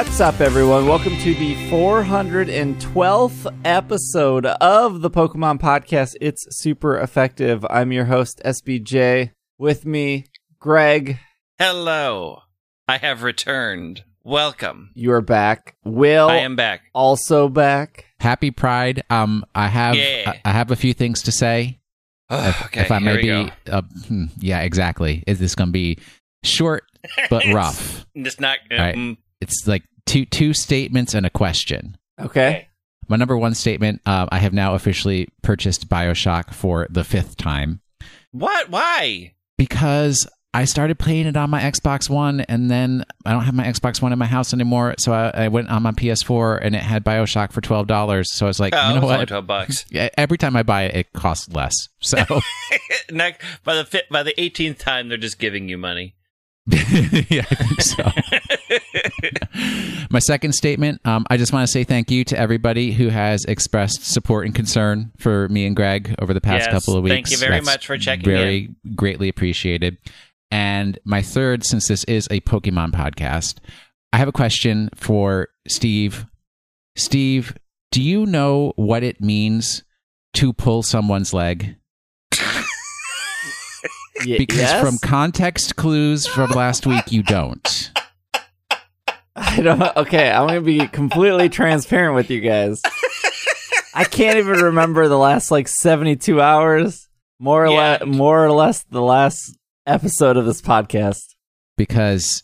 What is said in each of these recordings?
What's up, everyone? Welcome to the 412th episode of the Pokemon Podcast. It's super effective. I'm your host, SBJ. With me, Greg. Hello. I have returned. Welcome. You are back. Will. I am back. Also back. Happy Pride. Um, I have Yeah. I, I have a few things to say. If, okay, if I here may we be, uh, hmm, yeah, exactly. Is this going to be short but rough? It's not. Right. mm, It's like two two statements and a question. Okay. My number one statement: uh, I have now officially purchased Bioshock for the fifth time What? Why? because I started playing it on my Xbox One, and then I don't have my Xbox One in my house anymore. So I, I went on my PS4, and it had Bioshock for twelve dollars. So I was like, Oh, you know what? twelve bucks. Every time I buy it, it costs less. So Next, by the by the eighteenth time, they're just giving you money. yeah, I think so. My second statement um, I just want to say thank you to everybody who has expressed support and concern for me and Greg over the past Yes, couple of weeks. thank you very That's much for checking Very greatly appreciated. And my third, since this is a Pokemon podcast, I have a question for Steve. Steve, do you know what it means to pull someone's leg? Y- Because yes? from context clues from last week, you don't. I don't. Okay, I'm gonna be completely transparent with you guys. I can't even remember the last like 72 hours, more or Yeah. less, more or less the last episode of this podcast. Because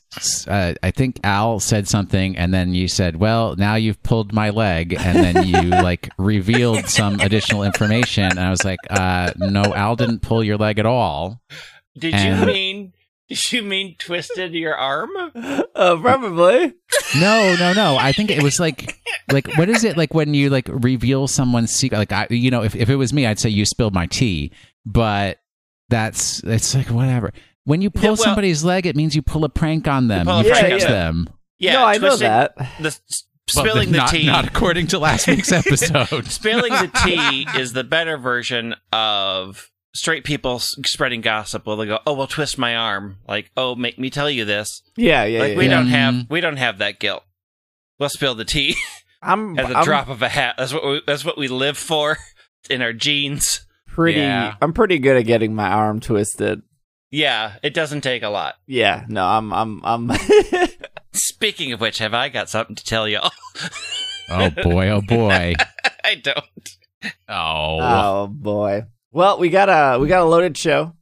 uh, I think Al said something, and then you said, "Well, now you've pulled my leg," and then you like revealed some additional information. And I was like, uh, "No, Al didn't pull your leg at all." Did And- you mean? Did you mean twisted your arm? Uh, probably. No, no, no. I think it was like, like what is it like when you like reveal someone's secret? Like I, you know, if if it was me, I'd say you spilled my tea, but that's it's like whatever. When you pull Yeah, well- somebody's leg, it means you pull a prank on them. pull You, a prank tricked on them. Yeah, no, I know that. The s- Well, spilling the not, tea. Not according to last week's episode. Spilling the tea is the better version of straight people spreading gossip. Well, they go, "Oh, well, twist my arm." Like, "Oh, make me tell you this." Yeah, yeah, like yeah. we yeah. don't have mm-hmm. we don't have that guilt. We'll spill the tea I'm, at the I'm drop of a hat. That's what we, that's what we live for in our genes. pretty. Yeah. I'm pretty good at getting my arm twisted. Yeah, it doesn't take a lot. Yeah, no, I'm, I'm, I'm. Speaking of which, have I got something to tell y'all? Oh boy, oh boy. I don't. Oh. oh boy. Well, we got a we got a loaded show.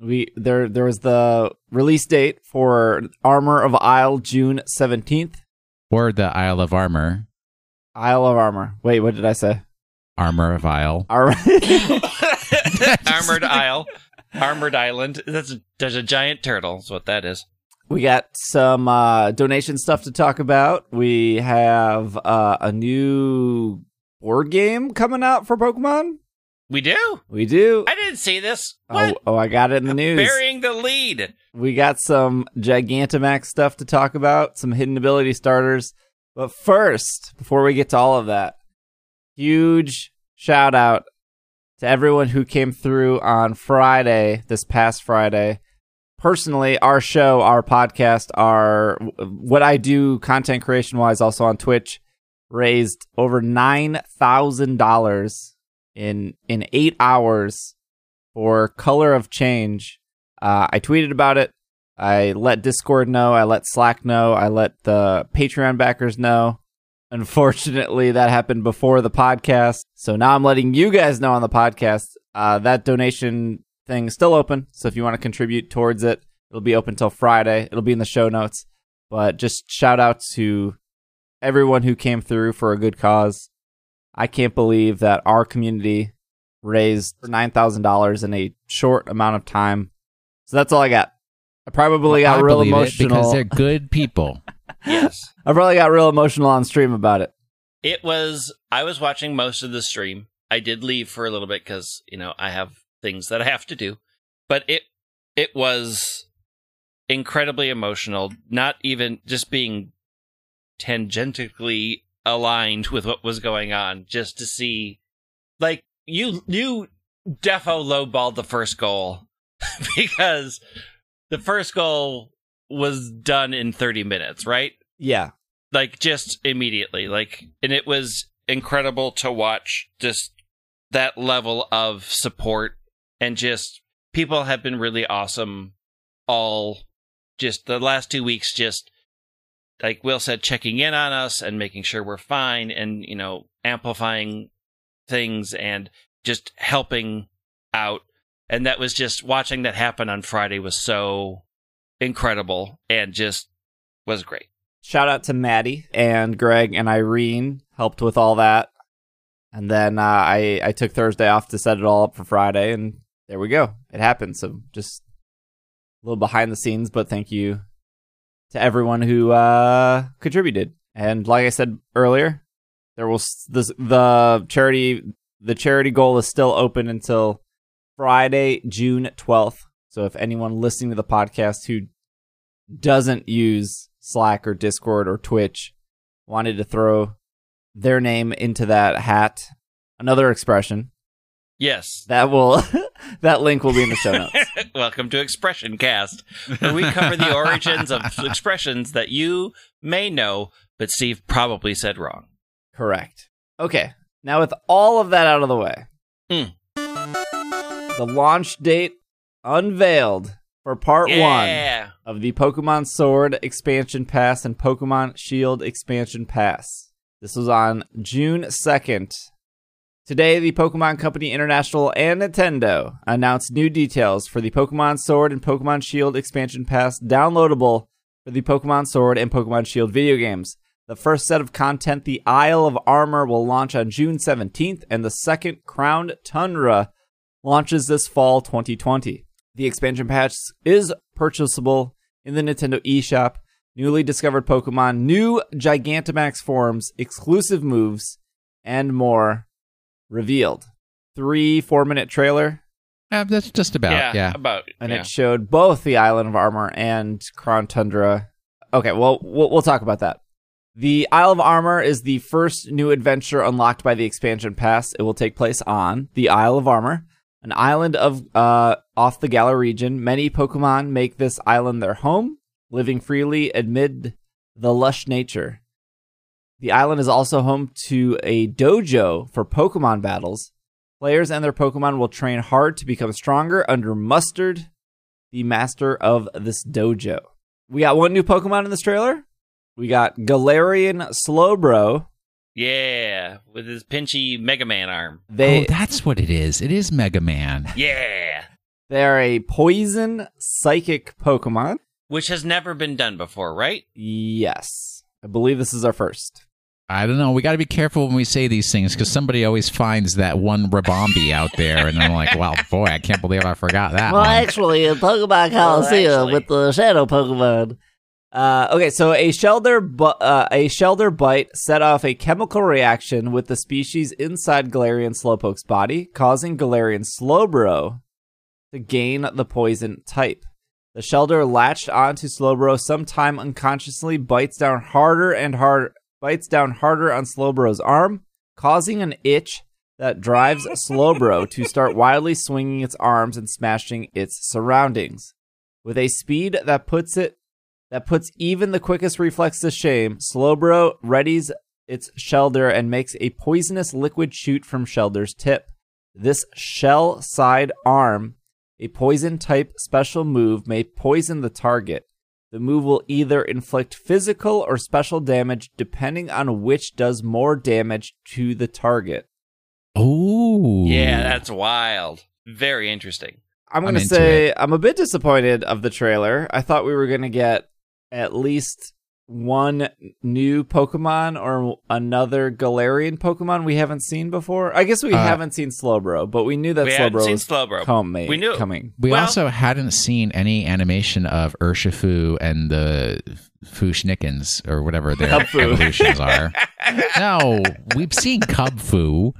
We there there was the release date for Armor of Isle June seventeenth. Or the Isle of Armor. Isle of Armor. Wait, what did I say? Armor of Isle. All right. Armored Isle, Armored Island. That's a, there's a giant turtle. Is what that is. we got some uh, donation stuff to talk about. We have uh, a new board game coming out for Pokemon. We do. We do. I didn't see this. Oh, oh, I got it in the news. Burying the lead. We got some Gigantamax stuff to talk about, some hidden ability starters. But first, before we get to all of that, huge shout out to everyone who came through on Friday, this past Friday. Personally, our show, our podcast, our what I do content creation wise, also on Twitch, raised over nine thousand dollars in in eight hours for Color of Change. Uh, I tweeted about it. I let Discord know. I let Slack know. I let the Patreon backers know. Unfortunately, that happened before the podcast. So now I'm letting you guys know on the podcast. Uh, that donation thing is still open. So if you want to contribute towards it, it'll be open till Friday. It'll be in the show notes. But just shout out to everyone who came through for a good cause. I can't believe that our community raised $9,000 in a short amount of time. So that's all I got. I probably got I real emotional. because they're good people. Yes. I probably got real emotional on stream about it. It was. I was watching most of the stream. I did leave for a little bit because you know I have things that I have to do. But it it was incredibly emotional. Not even just being tangentially aligned with what was going on, just to see, like you you defo lowballed the first goal because the first goal was done in thirty minutes, right? Yeah. like just immediately. Like, and it was incredible to watch just that level of support and just people have been really awesome all just the last two weeks just like will said checking in on us and making sure we're fine and you know amplifying things and just helping out and that was just watching that happen on friday was so incredible and just was great Shout out to Maddie and Greg and Irene helped with all that. And then uh, I I took Thursday off to set it all up for Friday, and there we go. It happened. So just a little behind the scenes, but thank you to everyone who uh, contributed. And like I said earlier, there will this, the charity the charity goal is still open until Friday, June twelfth. So if anyone listening to the podcast who doesn't use Slack or Discord or Twitch wanted to throw their name into that hat, another expression yes that will that link will be in the show notes. welcome to expression cast where we cover the origins of expressions that you may know but steve probably said wrong Correct. Okay. Now with all of that out of the way, Hmm. the launch date unveiled for part one of the Pokemon Sword expansion pass and Pokemon Shield expansion pass. This was on June 2nd. Today, the Pokemon Company International and Nintendo announced new details for the Pokemon Sword and Pokemon Shield expansion pass downloadable for the Pokemon Sword and Pokemon Shield video games. The first set of content, the Isle of Armor, will launch on June 17th, and the second, Crowned Tundra, launches this fall 2020. The expansion patch is purchasable in the Nintendo eShop. Newly discovered Pokemon, new Gigantamax forms, exclusive moves, and more revealed. Three four minute trailer, Uh, that's just about yeah, yeah. about and yeah. it showed both the Island of Armor and Crown Tundra. Okay, well, we'll we'll talk about that. The Isle of Armor is the first new adventure unlocked by the expansion pass. It will take place on the Isle of Armor, an island of uh, off the Galar region. Many Pokemon make this island their home, living freely amid the lush nature. The island is also home to a dojo for Pokemon battles. Players and their Pokemon will train hard to become stronger under Mustard, the master of this dojo. We got one new Pokemon in this trailer. We got Galarian Slowbro. yeah with his pinchy mega man arm They oh, that's what it is. It is Mega Man. yeah they are a poison psychic Pokemon. which has never been done before right Yes. I believe this is our first. I don't know. We got to be careful when we say these things because somebody always finds that one Rabombi out there, and I'm like, "Well, boy, I can't believe I forgot that Well, one." actually, in Pokemon Well, Coliseum actually. with the Shadow Pokemon. Uh, okay, so a shelter, bu- uh, a shelter bite set off a chemical reaction with the species inside Galarian Slowpoke's body, causing Galarian Slowbro to gain the poison type. The shelter latched onto Slowbro, sometime unconsciously bites down harder and harder, bites down harder on Slowbro's arm, causing an itch that drives Slowbro to start wildly swinging its arms and smashing its surroundings. With a speed that puts it that puts even the quickest reflex to shame, Slowbro readies its Shelder and makes a poisonous liquid shoot from Shelder's tip. This shell side arm, a poison type special move, may poison the target. The move will either inflict physical or special damage depending on which does more damage to the target. oh, yeah that's wild very interesting I'm I'm going to into say I'm a bit disappointed of the trailer. I thought we were going to get at least one new Pokemon or another Galarian Pokemon we haven't seen before. I guess we Uh, haven't seen Slowbro, but we knew that we Slowbro seen was slowbro coming. We knew- coming. We Well- also hadn't seen any animation of Urshifu and the Fushnikins or whatever their Kubfu. evolutions are. no, we've seen Kubfu.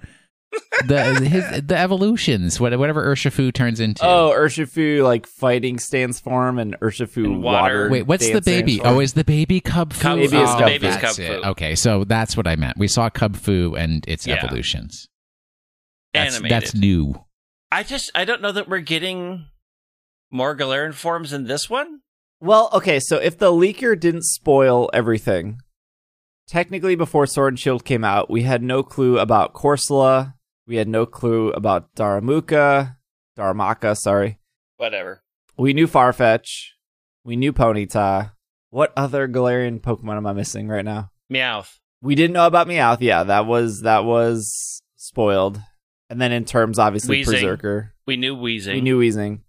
The his, the evolutions, what- whatever Urshifu turns into. Oh, Urshifu like fighting stands for him, and Urshifu And water. water. Wait, what's the baby? Oh, is the baby Kubfu? Cub Fu. Baby is oh, Cub Baby is that's Cub it. Okay, so that's what I meant. We saw Kubfu and its Yeah. evolutions. That's, animated that's new. i just i don't know that we're getting more galarian forms in this one Well, okay, so if the leaker didn't spoil everything, technically before Sword and Shield came out, we had no clue about Corsola. We had no clue about Daramuka, Darumaka, sorry. Whatever. We knew Farfetch. We knew Ponyta. What other Galarian Pokemon am I missing right now? Meowth. We didn't know about Meowth. Yeah, that was that was spoiled. And then in terms, obviously, Weezing. Perrserker. We knew Weezing. We knew Weezing.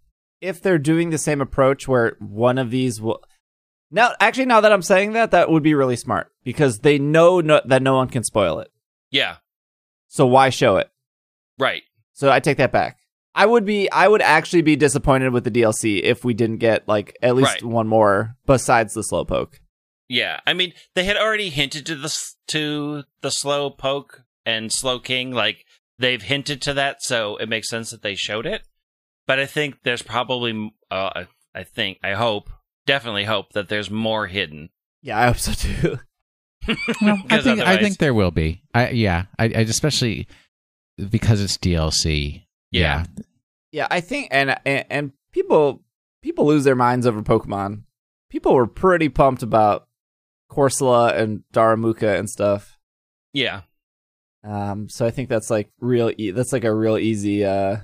If they're doing the same approach where one of these will. Now, actually, now that I'm saying that, that would be really smart because they know no, that no one can spoil it. Yeah. So why show it? Right. So I take that back. I would be, I would actually be disappointed with the DLC if we didn't get like at least Right. one more besides the slowpoke. Yeah. I mean, they had already hinted to the to the slow poke and Slowking. Like they've hinted to that, so it makes sense that they showed it. But I think there's probably, uh, I- I think, I hope, definitely hope that there's more hidden. Yeah, I hope so too. Well, I Because think I think there will be. I yeah. I, I especially because it's DLC. Yeah. Yeah, I think, and and, and people people lose their minds over Pokemon. People were pretty pumped about Corsola and Daramuka and stuff. Yeah. Um, so I think that's like real. E- that's like a real easy. Uh,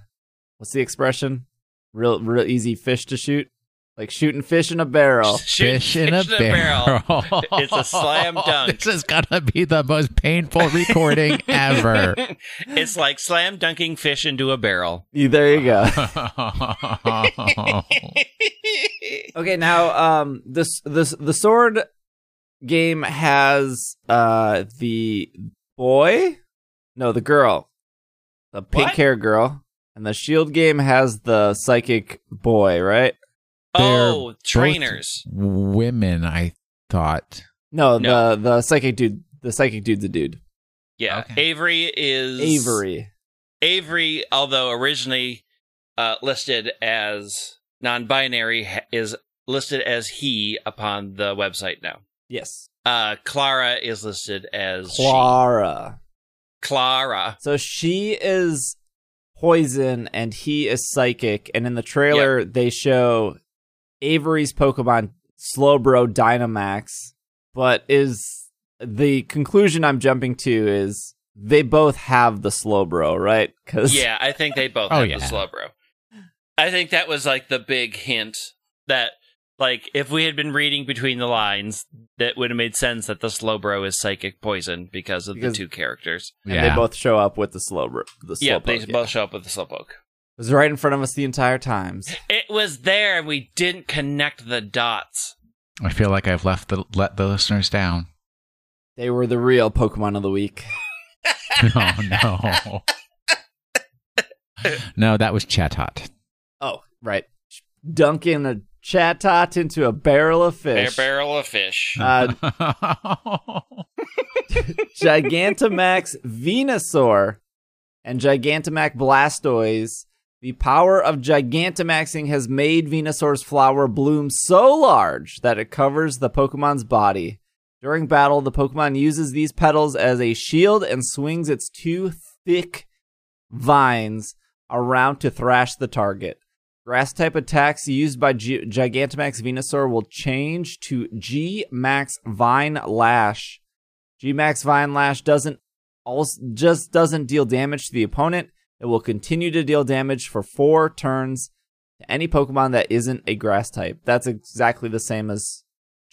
what's the expression? Real, real easy fish to shoot. Like shooting fish in a barrel. Shoot Fish in a barrel. It's a slam dunk. This is gonna be the most painful recording ever. it's like slam dunking fish into a barrel. Yeah, There you go. Okay, now um this this the sword game has uh the boy, no the girl, the pink hair girl, and the shield game has the psychic boy, right? Oh, Both trainers. Women, I thought. No, No. the the psychic dude, the psychic dude's a dude. Yeah. Okay. Avery is Avery. Avery, although originally uh, listed as non-binary, is listed as he upon the website now. Yes, Uh, Klara is listed as Klara. she. Klara. So she is poison and he is psychic. And in the trailer, they show Avery's Pokemon Slowbro Dynamax. But is the conclusion I'm jumping to is they both have the Slowbro, right? Because Yeah, I think they both Oh, have yeah. the Slowbro. I think that was like the big hint that, like, if we had been reading between the lines, that would have made sense that the Slowbro is psychic poison because of Because- the two characters. and yeah. they both show up with the Slowbro. The yeah, Slowpoke, they yeah. both show up with the Slowpoke. It was right in front of us the entire times. It was there, and we didn't connect the dots. I feel like I've left the let the listeners down. They were the real Pokemon of the week. Oh no. no, that was Chatot. Oh, right. Dunking a Chatot into a barrel of fish. A barrel of fish. Uh, Gigantamax Venusaur and Gigantamax Blastoise. The power of Gigantamaxing has made Venusaur's flower bloom so large that it covers the Pokemon's body. During battle, the Pokemon uses these petals as a shield and swings its two thick vines around to thrash the target. Grass type attacks used by G- Gigantamax Venusaur will change to G Max Vine Lash. G Max Vine Lash doesn't also just doesn't deal damage to the opponent. It will continue to deal damage for four turns to any Pokemon that isn't a grass type. That's exactly the same as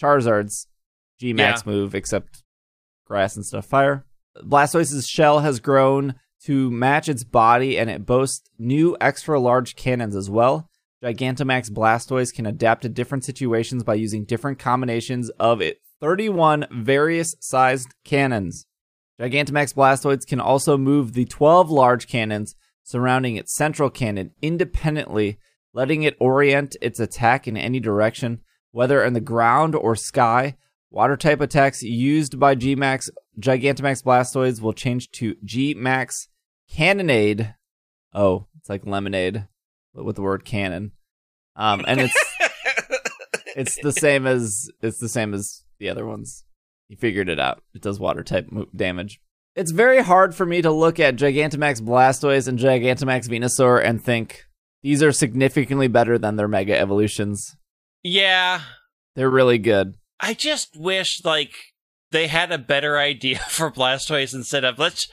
Charizard's G Max move, except grass instead of fire. Blastoise's shell has grown to match its body, and it boasts new extra large cannons as well. Gigantamax Blastoise can adapt to different situations by using different combinations of it 31 various sized cannons. Gigantamax Blastoise can also move the 12 large cannons surrounding its central cannon independently, letting it orient its attack in any direction, whether in the ground or sky. Water type attacks used by Gmax Gigantamax Blastoise will change to Gmax Cannonade. Oh, it's like lemonade but with the word cannon. Um, and it's it's the same as it's the same as the other ones. You figured it out. It does water type damage. It's very hard for me to look at Gigantamax Blastoise and Gigantamax Venusaur and think these are significantly better than their Mega Evolutions. yeah, They're really good. I just wish like they had a better idea for Blastoise instead of let's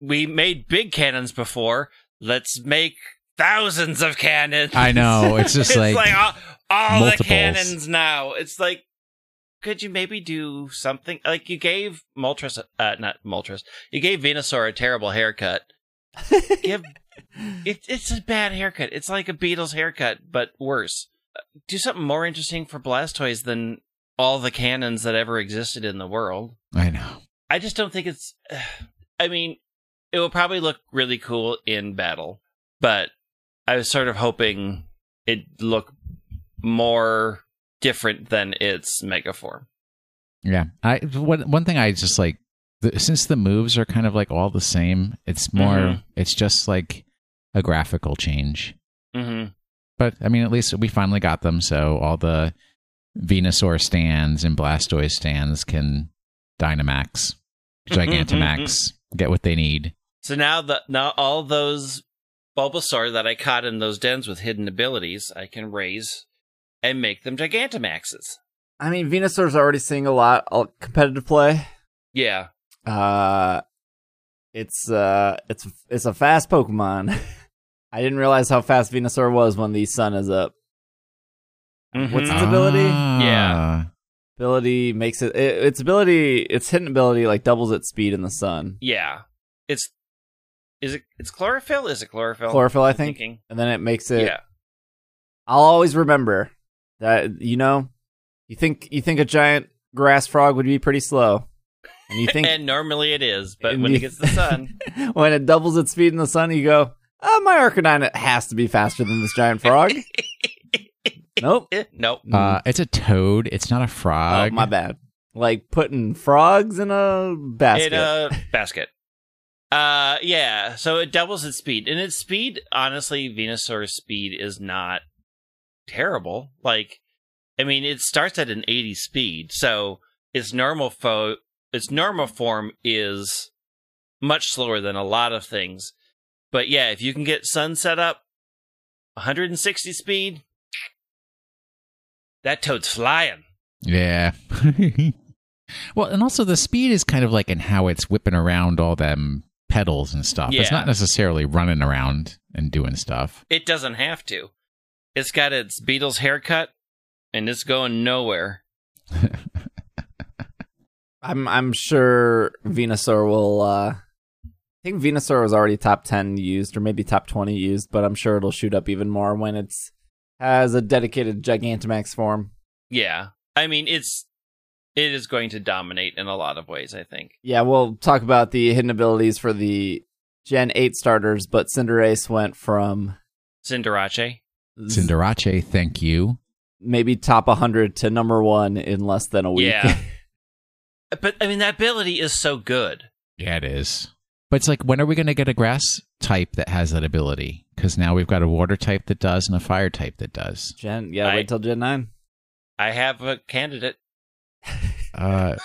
we made big cannons before, let's make thousands of cannons. I know. It's just it's like, like all, all the cannons now. It's like could you maybe do something like you gave Moltres uh not Moltres. You gave Venusaur a terrible haircut. Give it, it's a bad haircut. It's like a Beatles haircut, but worse. Uh, Do something more interesting for Blastoise than all the cannons that ever existed in the world. I know. I just don't think it's. I mean, it will probably look really cool in battle, but I was sort of hoping it'd look more different than its mega form. Yeah. I one one thing I just like the, since the moves are kind of like all the same, it's more Mhm. it's just like a graphical change. hmm But I mean, at least we finally got them, so all the Venusaur stands and Blastoise stands can Dynamax, Gigantamax, get what they need. So now the now all those Bulbasaur that I caught in those dens with hidden abilities, I can raise and make them Gigantamaxes. I mean, Venusaur's already seeing a lot of competitive play. Yeah. Uh, it's uh, it's it's a fast Pokemon. I didn't realize how fast Venusaur was when the sun is up. What's its ability? Yeah. Ability makes it, it its ability its hidden ability like doubles its speed in the sun. Yeah. It's is it it's chlorophyll? Is it chlorophyll? Chlorophyll, I I'm think, thinking. and then it makes it. Yeah. I'll always remember that. You know, you think you think a giant grass frog would be pretty slow, and you think and normally it is, but when you- it gets the sun, when it doubles its speed in the sun, you go, oh, my Arcanine has to be faster than this giant frog. nope. nope. Uh, it's a toad. It's not a frog. oh, my bad. Like putting frogs in a basket. In a basket. Uh, yeah. So it doubles its speed, and its speed, honestly, Venusaur's speed is not terrible. Like, I mean, it starts at an 80 speed, so its normal fo- its normal form is much slower than a lot of things. But yeah, if you can get sun set up, 160 speed, that toad's flying. Yeah. well, and also the speed is kind of like in how it's whipping around all them pedals and stuff. It's not necessarily running around and doing stuff. It doesn't have to. It's got its Beatles haircut, and it's going nowhere. I'm I'm sure Venusaur will. uh I think Venusaur was already top ten used, or maybe top twenty used, but I'm sure it'll shoot up even more when it's has a dedicated Gigantamax form. Yeah, I mean it's it is going to dominate in a lot of ways. I think. Yeah, we'll talk about the hidden abilities for the Gen eight starters, but Cinderace went from Cinderace. Z- Cinderace, thank you. maybe top 100 to number one in less than a week. Yeah. But I mean that ability is so good. Yeah, it is. But it's like, when are we going to get a grass type that has that ability? Because now we've got a water type that does and a fire type that does. Gen, yeah, I- wait till Gen nine. I have a candidate. Uh,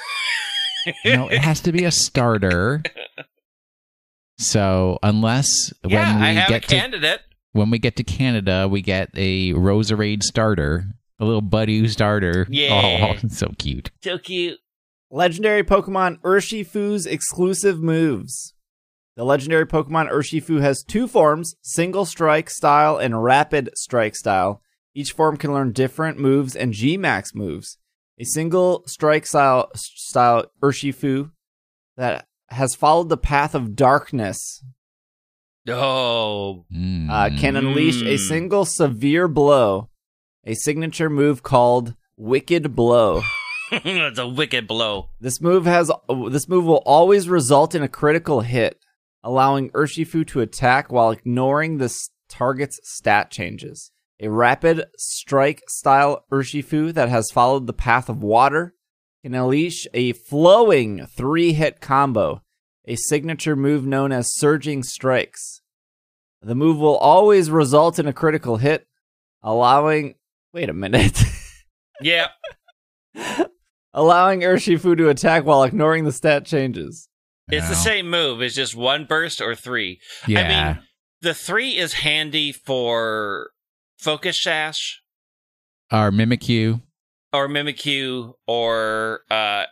no, it has to be a starter. So unless yeah, when we I have get a to candidate. When we get to Canada, we get a Roserade starter, a little Buddy starter. Yeah. oh, so cute. So cute. Legendary Pokemon Urshifu's exclusive moves. The legendary Pokemon Urshifu has two forms Single Strike style and Rapid Strike style. Each form can learn different moves and G Max moves. A single strike style, style Urshifu that has followed the path of darkness Oh, Mm. uh, can unleash a Mm. single severe blow, a signature move called Wicked Blow. it's a wicked blow. This move has this move will always result in a critical hit, allowing Urshifu to attack while ignoring the target's stat changes. A rapid strike style Urshifu that has followed the path of water can unleash a flowing three hit combo, a signature move known as Surging Strikes. The move will always result in a critical hit, allowing. Wait a minute. Yeah. allowing Urshifu to attack while ignoring the stat changes. It's the same move. It's just one burst or three. Yeah. I mean- The three is handy for Focus Sash Our Mimikyu. or Mimikyu or uh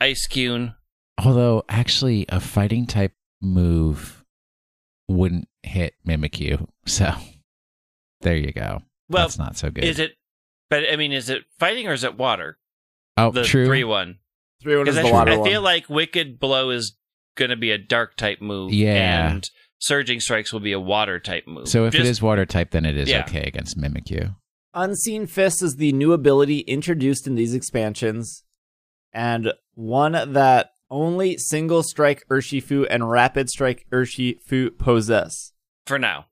Ice Cune. Although, actually, a fighting type move wouldn't hit Mimikyu. So, there you go. Well, That's not so good. is it? But I mean, is it fighting or is it water? oh, The true. three one. Three one is Because the I, water I one. feel like Wicked Blow is going to be a dark type move. Yeah. And Surging Strikes will be a water type move. So, if it Just- is water type, then it is Yeah. okay against Mimikyu. Unseen Fist is the new ability introduced in these expansions, and one that only single strike Urshifu and rapid strike Urshifu possess. for now.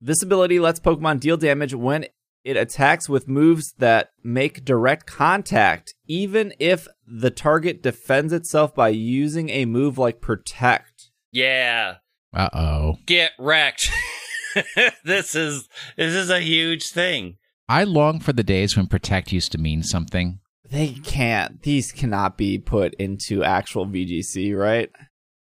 This ability lets Pokemon deal damage when it attacks with moves that make direct contact, even if the target defends itself by using a move like Protect. Yeah. Uh oh. Get wrecked. this is this is a huge thing. I long for the days when protect used to mean something. They can't. These cannot be put into actual VGC, right?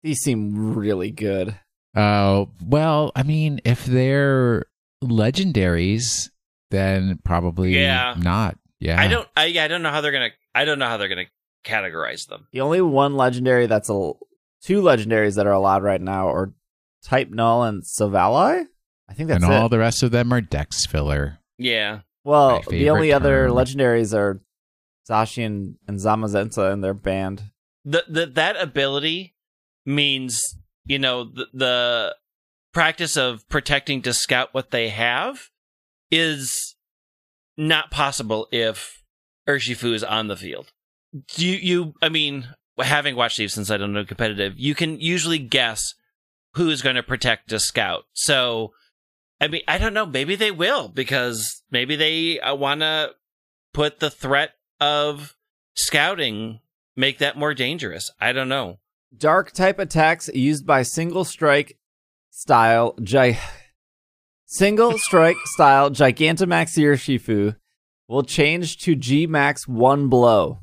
These seem really good. Oh, well, I mean, if they're legendaries, then probably Yeah. not. Yeah. I don't I yeah, I don't know how they're going to I don't know how they're going to categorize them. The only one legendary that's a two legendaries that are allowed right now are Type Null and Silvally. I think that's and all it. the rest of them are dex filler. Yeah. well, the only favorite other legendaries are Zashi and, and Zamazenta, and their band. The, the that ability means, you know, the, the practice of protecting to scout what they have is not possible if Urshifu is on the field. You you I mean, having watched these since I don't know competitive, you can usually guess who is going to protect a scout. So I mean, I don't know. Maybe they will because maybe they uh, want to put the threat of scouting, make that more dangerous. I don't know. Dark type attacks used by single strike style gi- single strike style Gigantamax Urshifu will change to G Max one blow.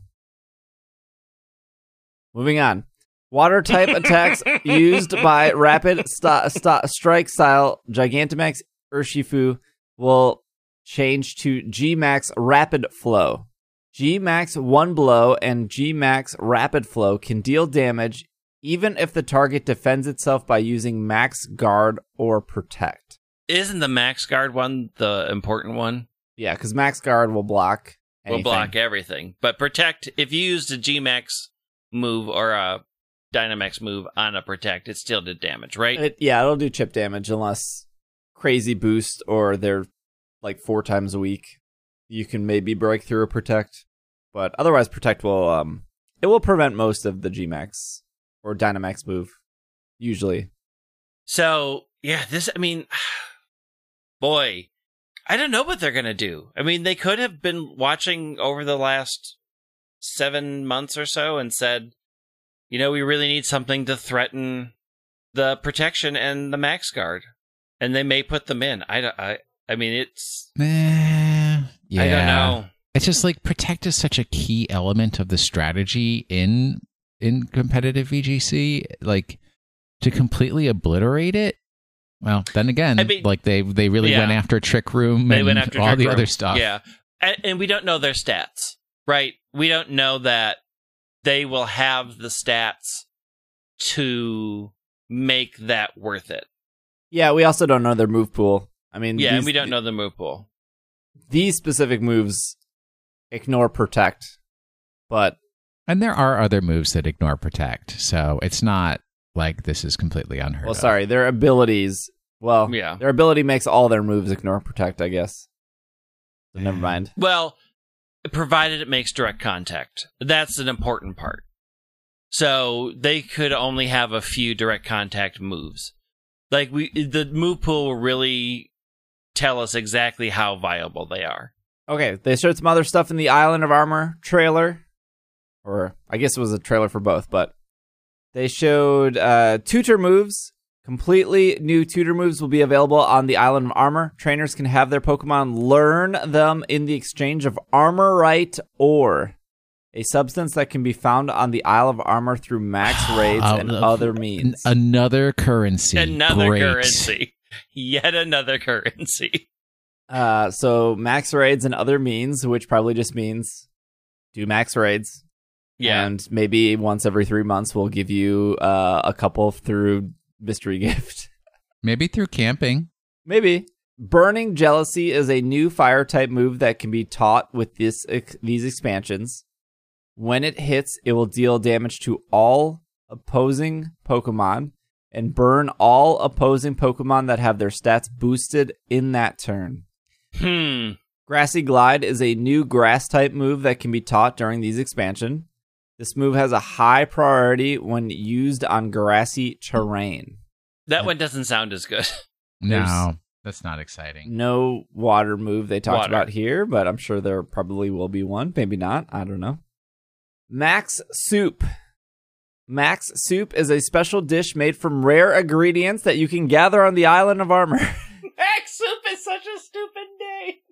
Moving on. Water type attacks used by rapid st- st- strike style Gigantamax Urshifu will change to G Max Rapid Flow. G Max One Blow and G Max Rapid Flow can deal damage even if the target defends itself by using Max Guard or Protect. Isn't the Max Guard one the important one? Yeah, because Max Guard will block. Will block everything. But Protect, if you used a G Max move or a Dynamax move on a Protect, it still did damage, right? It, yeah, it'll do chip damage unless crazy boost or they're like four times a week. You can maybe break through a protect, but otherwise protect will um it will prevent most of the Gmax or Dynamax move usually. So yeah, this I mean boy, I don't know what they're gonna do. I mean, they could have been watching over the last seven months or so and said, you know, we really need something to threaten the protection and the max guard. And they may put them in. I don't I I mean it's Eh, yeah. I don't know. It's just like protect is such a key element of the strategy in in competitive VGC. Like to completely obliterate it. Well, then again, I mean- like they they really Yeah. went after Trick Room They and went after all Trick the Room. other stuff. Yeah. And, and we don't know their stats, right? We don't know that they will have the stats to make that worth it. Yeah, we also don't know their move pool. I mean, Yeah, these, and we don't know the move pool. these specific moves ignore protect, but And there are other moves that ignore protect, so it's not like this is completely unheard well, of. sorry, their abilities. Well, Yeah. their ability makes all their moves ignore protect. I guess. So never mind. Well, provided it makes direct contact. That's an important part. So they could only have a few direct contact moves. Like we the move pool will really tell us exactly how viable they are. Okay, they showed some other stuff in the Island of Armor trailer, or I guess it was a trailer for both, but they showed uh, tutor moves. Completely new tutor moves will be available on the Island of Armor. Trainers can have their Pokemon learn them in the exchange of Armorite ore, a substance that can be found on the Isle of Armor through max raids and uh, other An- means. another currency. Another Great. currency. Yet another currency. Uh, so max raids and other means, which probably just means do max raids. Yeah. And maybe once every three months, we'll give you uh, a couple through mystery gift. Maybe through camping. maybe. Burning Jealousy is a new fire type move that can be taught with this ex- these expansions. When it hits, it will deal damage to all opposing Pokemon and burn all opposing Pokemon that have their stats boosted in that turn. Hmm. Grassy Glide is a new grass type move that can be taught during these expansion. This move has a high priority when used on grassy terrain. That one doesn't sound as good. No, There's- that's not exciting. No water move they talked Water. about here, but I'm sure there probably will be one. Maybe not. I don't know. Max Soup. Max Soup is a special dish made from rare ingredients that you can gather on the island of Armor. Max Soup is such a stupid name.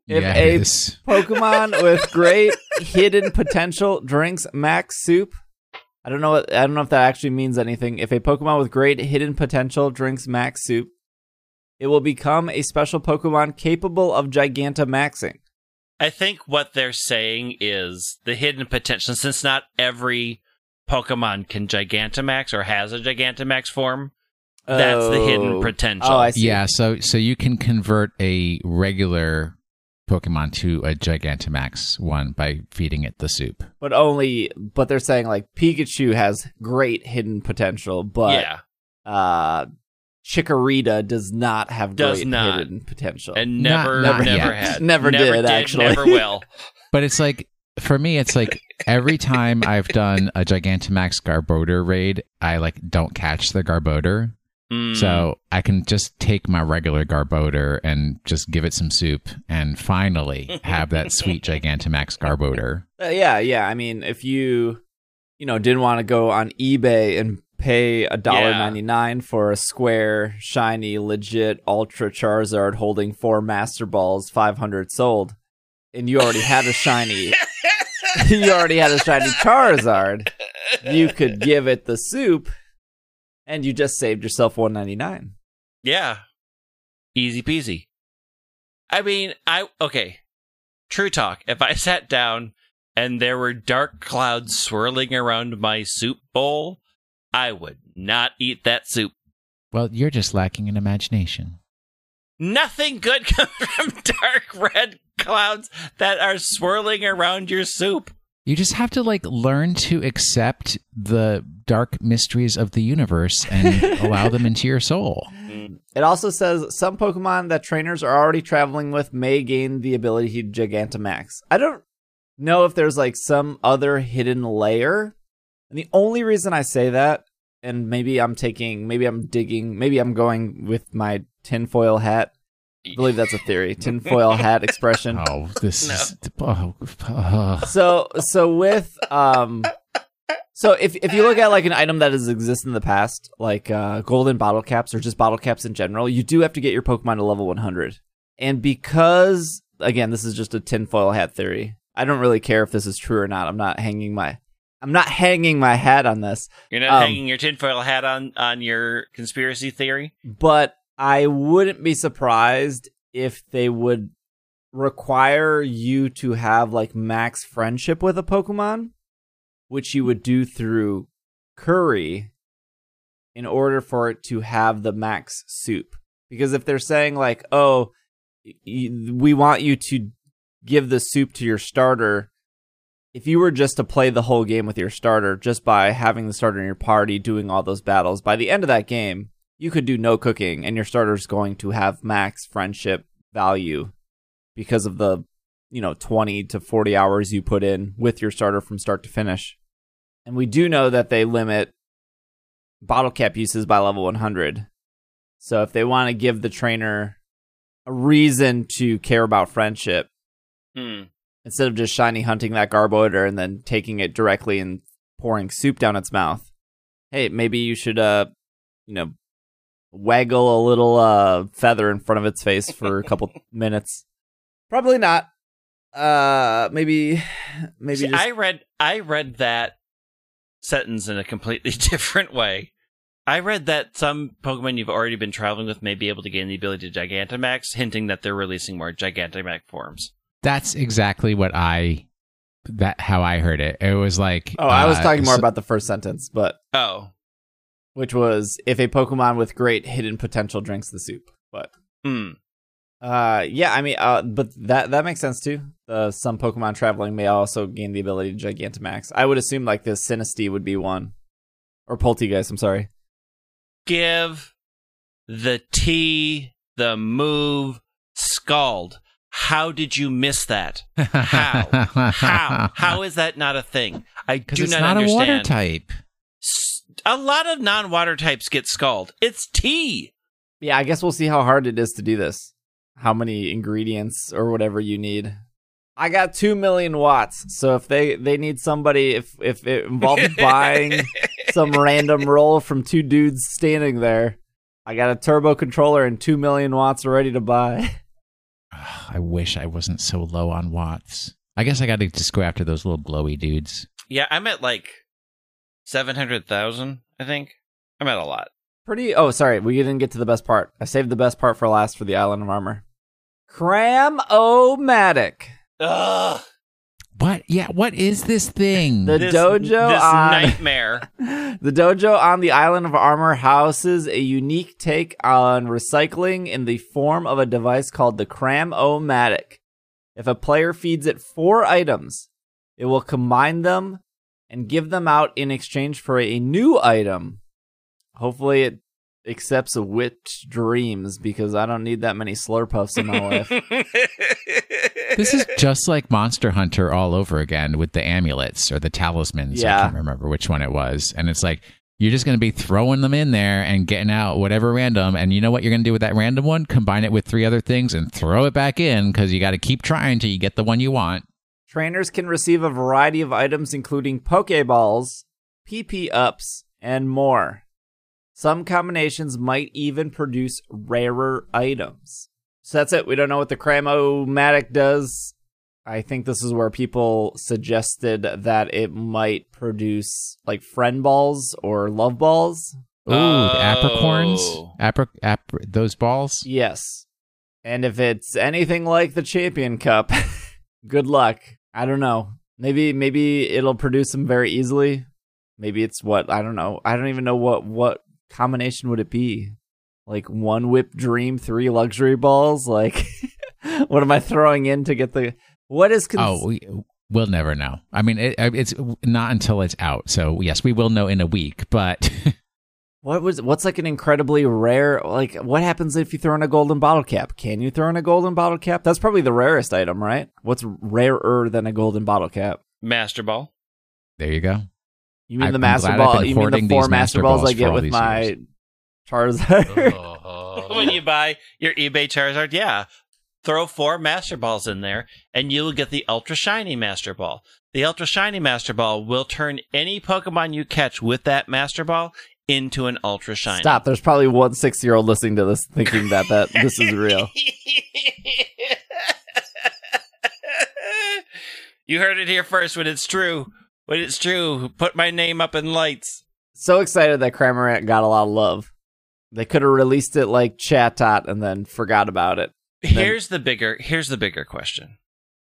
If yeah, a- Pokemon with great hidden potential drinks Max Soup. I don't know what I don't know if that actually means anything. If a Pokemon with great hidden potential drinks Max Soup, it will become a special Pokemon capable of Gigantamaxing. I think what they're saying is the hidden potential, since not every Pokemon can Gigantamax or has a Gigantamax form, that's the hidden Oh. potential. Oh, I see. Yeah, so so you can convert a regular Pokemon to a Gigantamax one by feeding it the soup. But only but they're saying like Pikachu has great hidden potential, but yeah. uh Chikorita does not have Does great not. hidden potential. And Not- never, not never yet. had. Never did, actually. Never will. But it's like for me, it's like every time I've done a Gigantamax Garbodor raid, I like don't catch the Garbodor. Mm. So I can just take my regular Garbodor and just give it some soup and finally have that sweet Gigantamax Garbodor. Uh, yeah, yeah. I mean, if you, you know, didn't want to go on eBay and pay a dollar Yeah. ninety nine for a square, shiny, legit Ultra Charizard holding four Master Balls, five hundred sold, and you already had a shiny, you already had a shiny Charizard, you could give it the soup, and you just saved yourself one ninety nine. Yeah. Easy peasy. I mean, I okay. True talk. If I sat down and there were dark clouds swirling around my soup bowl, I would not eat that soup. Well, you're just lacking in imagination. Nothing good comes from dark red clouds that are swirling around your soup. You just have to like learn to accept the dark mysteries of the universe and allow them into your soul. It also says some Pokemon that trainers are already traveling with may gain the ability to Gigantamax. I don't know if there's like some other hidden layer. And the only reason I say that, and maybe I'm taking, maybe I'm digging, maybe I'm going with my tinfoil hat. I believe that's a theory. Tinfoil hat expression. Oh, this No. is oh, oh. So so with um so if if you look at like an item that has existed in the past, like uh golden bottle caps or just bottle caps in general, you do have to get your Pokemon to level 100. And because again, this is just a tinfoil hat theory. I don't really care if this is true or not. I'm not hanging my I'm not hanging my hat on this, You're not Um, hanging your tinfoil hat on on your conspiracy theory. but I wouldn't be surprised if they would require you to have like max friendship with a Pokemon, which you would do through Curry in order for it to have the max soup. Because if they're saying like, "Oh, we want you to give the soup to your starter," if you were just to play the whole game with your starter just by having the starter in your party doing all those battles, by the end of that game, you could do no cooking and your starter's going to have max friendship value because of the you know 20 to 40 hours you put in with your starter from start to finish and we do know that they limit bottle cap uses by level 100 so if they want to give the trainer a reason to care about friendship Hmm. instead of just shiny hunting that Garbodor and then taking it directly and pouring soup down its mouth. Hey, maybe you should uh you know waggle a little uh feather in front of its face for a couple minutes. Probably not. Uh maybe maybe See, just I read I read that sentence in a completely different way. I read that some Pokemon you've already been traveling with may be able to gain the ability to Gigantamax, hinting that they're releasing more Gigantamax forms. That's exactly what I that how I heard it. It was like Oh, I was uh, talking more so- about the first sentence, but Oh. Which was if a Pokemon with great hidden potential drinks the soup. But Hmm. uh, yeah, I mean, uh, but that that makes sense too. Uh, some Pokemon traveling may also gain the ability to Gigantamax. I would assume like the Sinistea would be one, or Poltegeist. I'm sorry. Give the T the move Scald. How did you miss that? How? How? How is that not a thing? I do it's not, not, a understand. water type. S- A lot of non-water types get Scald. It's tea. Yeah, I guess we'll see how hard it is to do this. How many ingredients or whatever you need. I got two million watts, so if they they need somebody, if if it involves buying some random roll from two dudes standing there, I got a turbo controller and two million watts ready to buy. I wish I wasn't so low on watts. I guess I got to just go after those little glowy dudes. Yeah, I'm at like seven hundred thousand. I think I'm at a lot. Pretty. Oh, sorry, we didn't get to the best part. I saved the best part for last for the Island of Armor. Cram-O-Matic. Ugh, What? Yeah. What is this thing? The this, dojo this on nightmare. the dojo on the island of Armor houses a unique take on recycling in the form of a device called the Cram-O-Matic. If a player feeds it four items, it will combine them and give them out in exchange for a new item. Hopefully, it accepts whipped dreams because I don't need that many Slurpuffs in my life. this is just like Monster Hunter all over again with the amulets or the talismans. Yeah. I can't remember which one it was. And it's like you're just going to be throwing them in there and getting out whatever random. And you know what you're going to do with that random one? Combine it with three other things and throw it back in because you got to keep trying till you get the one you want. Trainers can receive a variety of items, including Pokeballs, PP ups, and more. Some combinations might even produce rarer items. So that's it. We don't know what the Cramomatic does. I think this is where people suggested that it might produce like friend balls or love balls. Ooh, the oh. apricorns, Oh. Apri- apri- those balls. Yes. And if it's anything like the Champion Cup, good luck. I don't know. Maybe maybe it'll produce them very easily. Maybe it's what I don't know. I don't even know what what combination would it be. Like one whip dream, three luxury balls. Like, what am I throwing in to get the? What is? Cons- Oh, we, we'll never know. I mean, it, it's not until it's out. So yes, we will know in a week. But What was what's like an incredibly rare like what happens if you throw in a golden bottle cap? Can you throw in a golden bottle cap? That's probably the rarest item, right? What's rarer than a golden bottle cap? Master Ball. there you go. You mean I- the master ball? You mean the four master master balls, balls I get with my years. Charizard? when you buy your eBay Charizard, yeah, throw four Master Balls in there, and you will get the Ultra Shiny Master Ball. The Ultra Shiny Master Ball will turn any Pokemon you catch with that Master Ball into an Ultra Shiny. Stop! There's probably one six year old listening to this thinking that that this is real. you heard it here first. When it's true, when it's true, put my name up in lights. So excited that Cramorant got a lot of love. They could have released it like Chatot and then forgot about it. then- Here's the bigger. Here's the bigger question: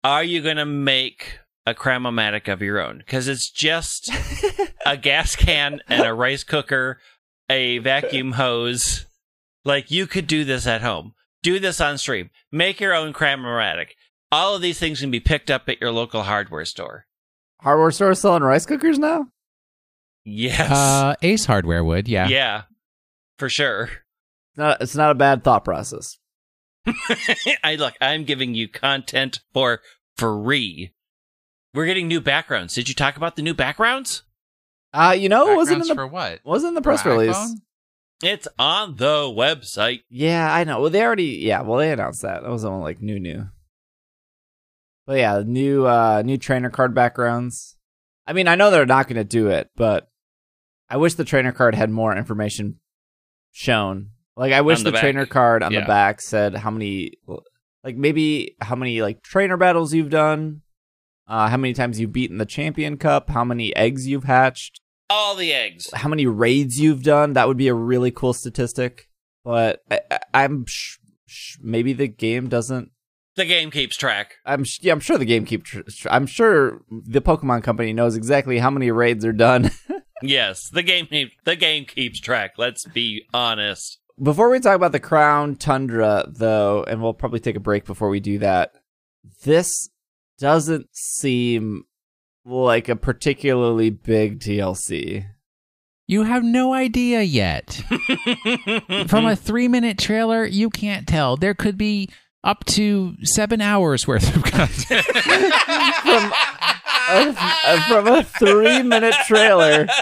Are you going to make a Cramomatic of your own? Because it's just a gas can and a rice cooker, a vacuum hose. Like you could do this at home. Do this on stream. Make your own Cramomatic. All of these things can be picked up at your local hardware store. Hardware store selling rice cookers now. Yes. Uh, Ace Hardware would, yeah. yeah. For sure. No, it's not a bad thought process. I look, I'm giving you content for free. We're getting new backgrounds. Did you talk about the new backgrounds? Uh, you know, it wasn't in the for what? wasn't in the For press release. iPhone? It's on the website. Yeah, I know. Well, they already yeah, well they announced that. That was only like new new. But yeah, new uh new trainer card backgrounds. I mean, I know they're not going to do it, but I wish the trainer card had more information shown. Like I wish On the, the trainer card on Yeah. the back said how many like maybe how many like trainer battles you've done, uh how many times you've beaten the champion cup, how many eggs you've hatched, All the eggs. how many raids you've done. That would be a really cool statistic. But I, I'm sh- sh- maybe the game doesn't The game keeps track. I'm sh- yeah, I'm sure the game keeps. Tr- I'm sure the Pokemon Company knows exactly how many raids are done. Yes, the game the game keeps track. Let's be honest. Before we talk about the Crown Tundra, though, and we'll probably take a break before we do that, this doesn't seem like a particularly big DLC. You have no idea yet. From a three minute trailer, you can't tell. There could be up to seven hours worth of content. from, a, from a three minute trailer.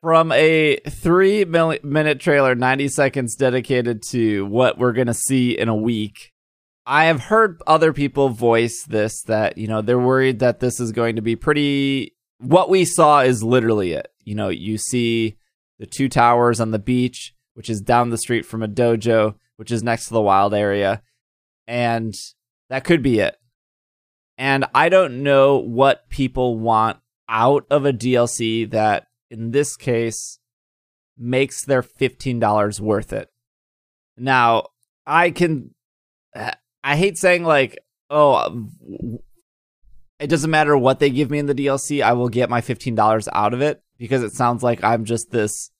From a three minute trailer, 90 seconds dedicated to what we're going to see in a week. I have heard other people voice this that, you know, they're worried that this is going to be pretty. What we saw is literally it. You know, you see the two towers on the beach, which is down the street from a dojo, which is next to the wild area. And that could be it. And I don't know what people want out of a DLC that, in this case, makes their $15 worth it. Now, I can. I hate saying, like, oh, it doesn't matter what they give me in the DLC, I will get my $15 out of it because it sounds like I'm just this.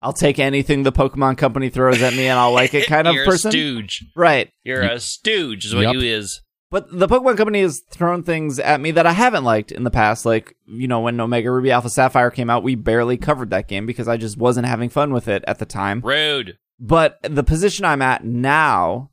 I'll take anything the Pokemon Company throws at me and I'll like it kind of You're person. a stooge. Right. You're a stooge, is what Yup. you is. But the Pokemon Company has thrown things at me that I haven't liked in the past. Like, you know, when Omega Ruby Alpha Sapphire came out, we barely covered that game because I just wasn't having fun with it at the time. Rude. But the position I'm at now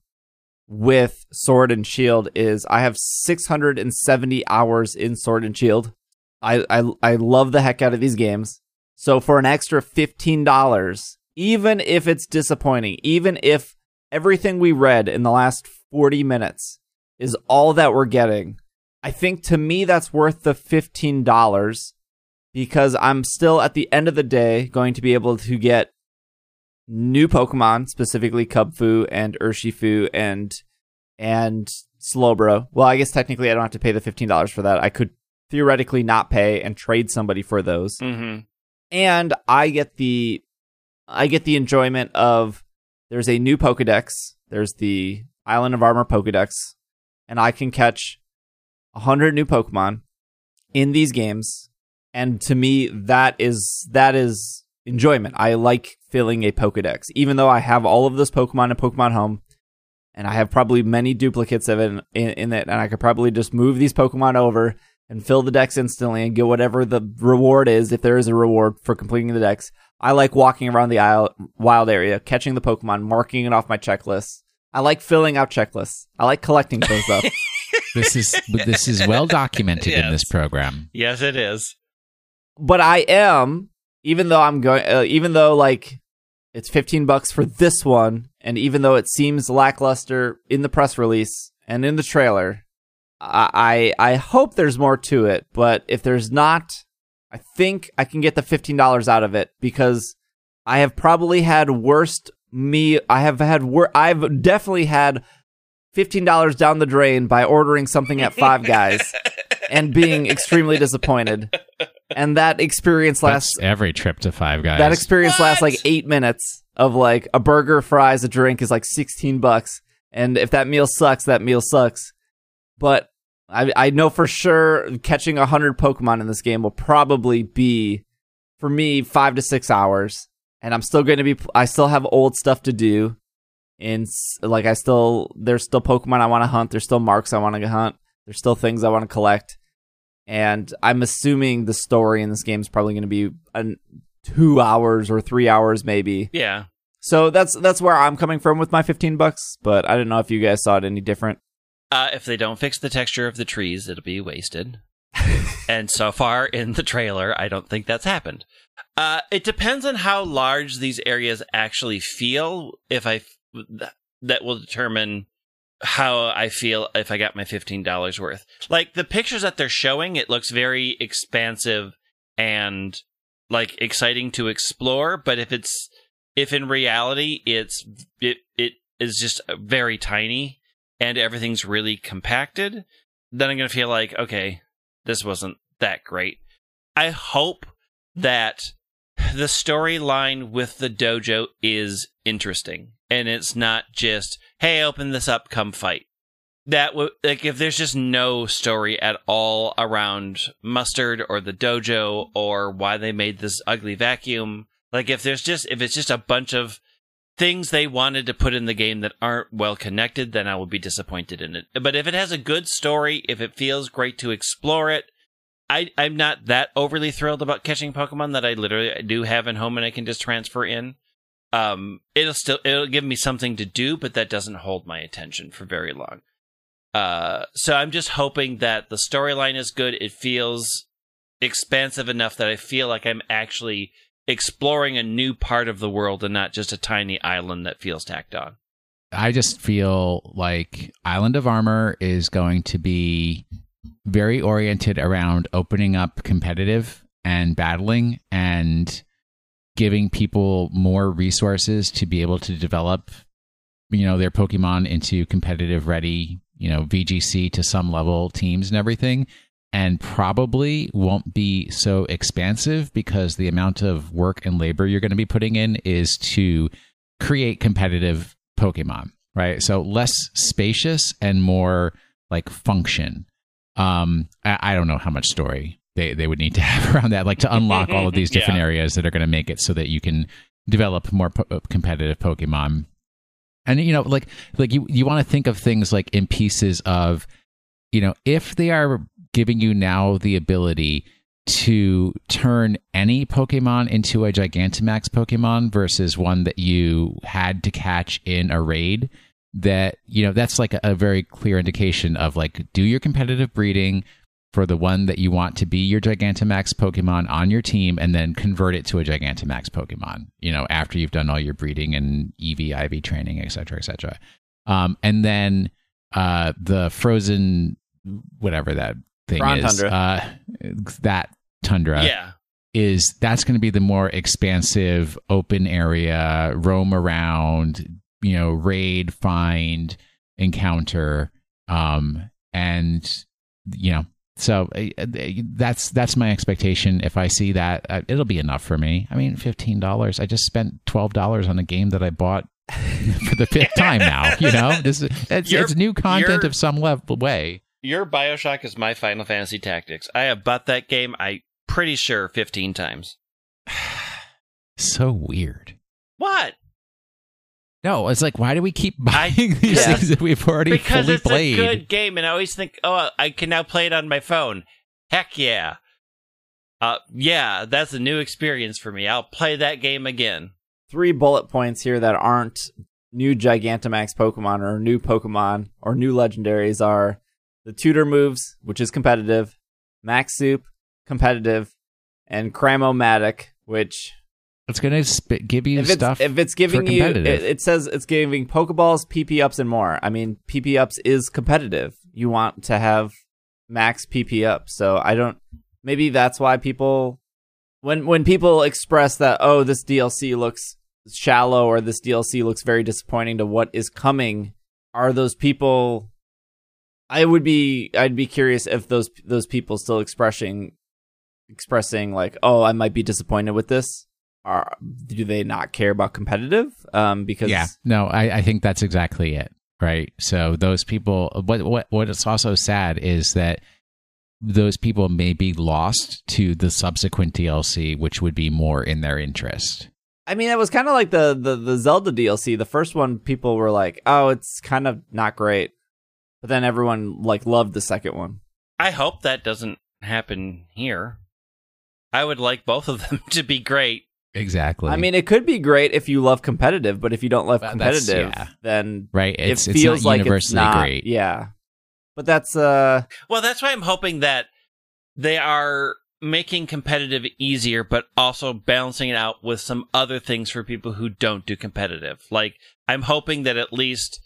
with Sword and Shield is I have 670 hours in Sword and Shield. I, I, I love the heck out of these games. So for an extra $15, even if it's disappointing, even if everything we read in the last 40 minutes is all that we're getting, I think to me that's worth the $15 because I'm still at the end of the day going to be able to get new Pokemon, specifically Kubfu and Urshifu and and Slowbro. Well, I guess technically I don't have to pay the fifteen dollars for that. I could theoretically not pay and trade somebody for those. Mm-hmm. And I get the I get the enjoyment of there's a new Pokedex. There's the Island of Armor Pokedex, and I can catch a hundred new Pokemon in these games. And to me, that is that is enjoyment. I like filling a Pokedex, even though I have all of this Pokemon in Pokemon Home, and I have probably many duplicates of it in, in, in it, and I could probably just move these Pokemon over and fill the decks instantly and get whatever the reward is, if there is a reward for completing the decks. I like walking around the isle, wild area, catching the Pokemon, marking it off my checklist. I like filling out checklists. I like collecting things though. this is this is well documented in this program. Yes, it is. but I am, even though I'm going, uh, even though like it's 15 bucks for this one, and even though it seems lackluster in the press release and in the trailer, I I, I hope there's more to it. But if there's not, I think I can get the $15 out of it because I have probably had worst me. I have had wor- I've definitely had $15 down the drain by ordering something at Five Guys and being extremely disappointed. And that experience lasts That's every trip to Five Guys. that experience lasts like eight minutes of like a burger, fries, a drink is like sixteen bucks. And if that meal sucks, that meal sucks. But I I know for sure catching a hundred Pokemon in this game will probably be for me five to six hours. And I'm still going to be I still have old stuff to do. And like I still there's still Pokemon I want to hunt. There's still marks I want to hunt. There's still things I want to collect. And I'm assuming the story in this game is probably going to be an, two hours or three hours maybe. Yeah. So that's that's where I'm coming from with my 15 bucks. But I don't know if you guys saw it any different. Uh, if they don't fix the texture of the trees, it'll be wasted. and so far in the trailer, I don't think that's happened. Uh, it depends on how large these areas actually feel. If I that will determine how I feel if I got my fifteen dollars worth. Like the pictures that they're showing, it looks very expansive and like exciting to explore. But if it's if in reality it's it it is just very tiny and everything's really compacted, then I'm gonna feel like okay, this wasn't that great. I hope that the storyline with the dojo is interesting. And it's not just hey open this up come fight. That would like if there's just no story at all around mustard or the dojo or why they made this ugly vacuum like if there's just if it's just a bunch of things they wanted to put in the game that aren't well connected then i will be disappointed in it. But if it has a good story if it feels great to explore it I, I'm not that overly thrilled about catching Pokemon that I literally do have in home and I can just transfer in. Um, it'll still it'll give me something to do, but that doesn't hold my attention for very long. Uh, so I'm just hoping that the storyline is good. It feels expansive enough that I feel like I'm actually exploring a new part of the world and not just a tiny island that feels tacked on. I just feel like Island of Armor is going to be very oriented around opening up competitive and battling and giving people more resources to be able to develop you know their pokemon into competitive ready you know vgc to some level teams and everything and probably won't be so expansive because the amount of work and labor you're going to be putting in is to create competitive pokemon right? So less spacious and more like function um, I, I don't know how much story they, they would need to have around that, like to unlock all of these different Yeah. areas that are going to make it so that you can develop more po- competitive Pokemon. And you know, like like you you want to think of things like in pieces of, you know, if they are giving you now the ability to turn any Pokemon into a Gigantamax Pokemon versus one that you had to catch in a raid, that you know that's like a, a very clear indication of like do your competitive breeding for the one that you want to be your Gigantamax Pokemon on your team, and then convert it to a Gigantamax Pokemon. You know, after you've done all your breeding and EV, IV training, et cetera, et cetera. Um, and then uh, the frozen, whatever that thing is, Tundra. Uh, that tundra yeah. is that's going to be the more expansive open area roam around you know raid find encounter um and you know so uh, uh, that's that's my expectation if i see that uh, it'll be enough for me i mean $15 i just spent $12 on a game that i bought for the fifth time now you know this is it's, You're- it's new content you're- of some level way Your Bioshock is my Final Fantasy Tactics. I have bought that game, I pretty sure, 15 times. so weird What? No, it's like, why do we keep buying these Yeah. things that we've already Because fully it's played? a good game, and I always think, oh, I can now play it on my phone. Heck yeah. Uh, yeah, that's a new experience for me. I'll play that game again. Three bullet points here that aren't new Gigantamax Pokemon or new Pokemon or new legendaries are the tutor moves, which is competitive, Max Soup, competitive, and Cramomatic, which It's going to sp- give you if it's, stuff. if it's giving you, it, it says it's giving Pokeballs, PP ups, and more. I mean, PP ups is competitive. You want to have max PP up, so I don't. Maybe that's why people, when when people express that, oh, this DLC looks shallow or this DLC looks very disappointing to what is coming, are those people? I would be, I'd be curious if those those people still expressing, expressing like, oh, I might be disappointed with this are do they not care about competitive? Um, because yeah, no, I, I think that's exactly it. Right. So those people, what what what is also sad is that those people may be lost to the subsequent DLC, which would be more in their interest. I mean, it was kind of like the, the the Zelda DLC. The first one, people were like, "Oh, it's kind of not great," but then everyone like loved the second one. I hope that doesn't happen here. I would like both of them to be great. Exactly. I mean, it could be great if you love competitive, but if you don't love Well, competitive, yeah. then right? It's it it's feels not like universally it's not, great. Yeah, but that's uh, Well, that's why I'm hoping that they are making competitive easier, but also balancing it out with some other things for people who don't do competitive. Like, I'm hoping that at least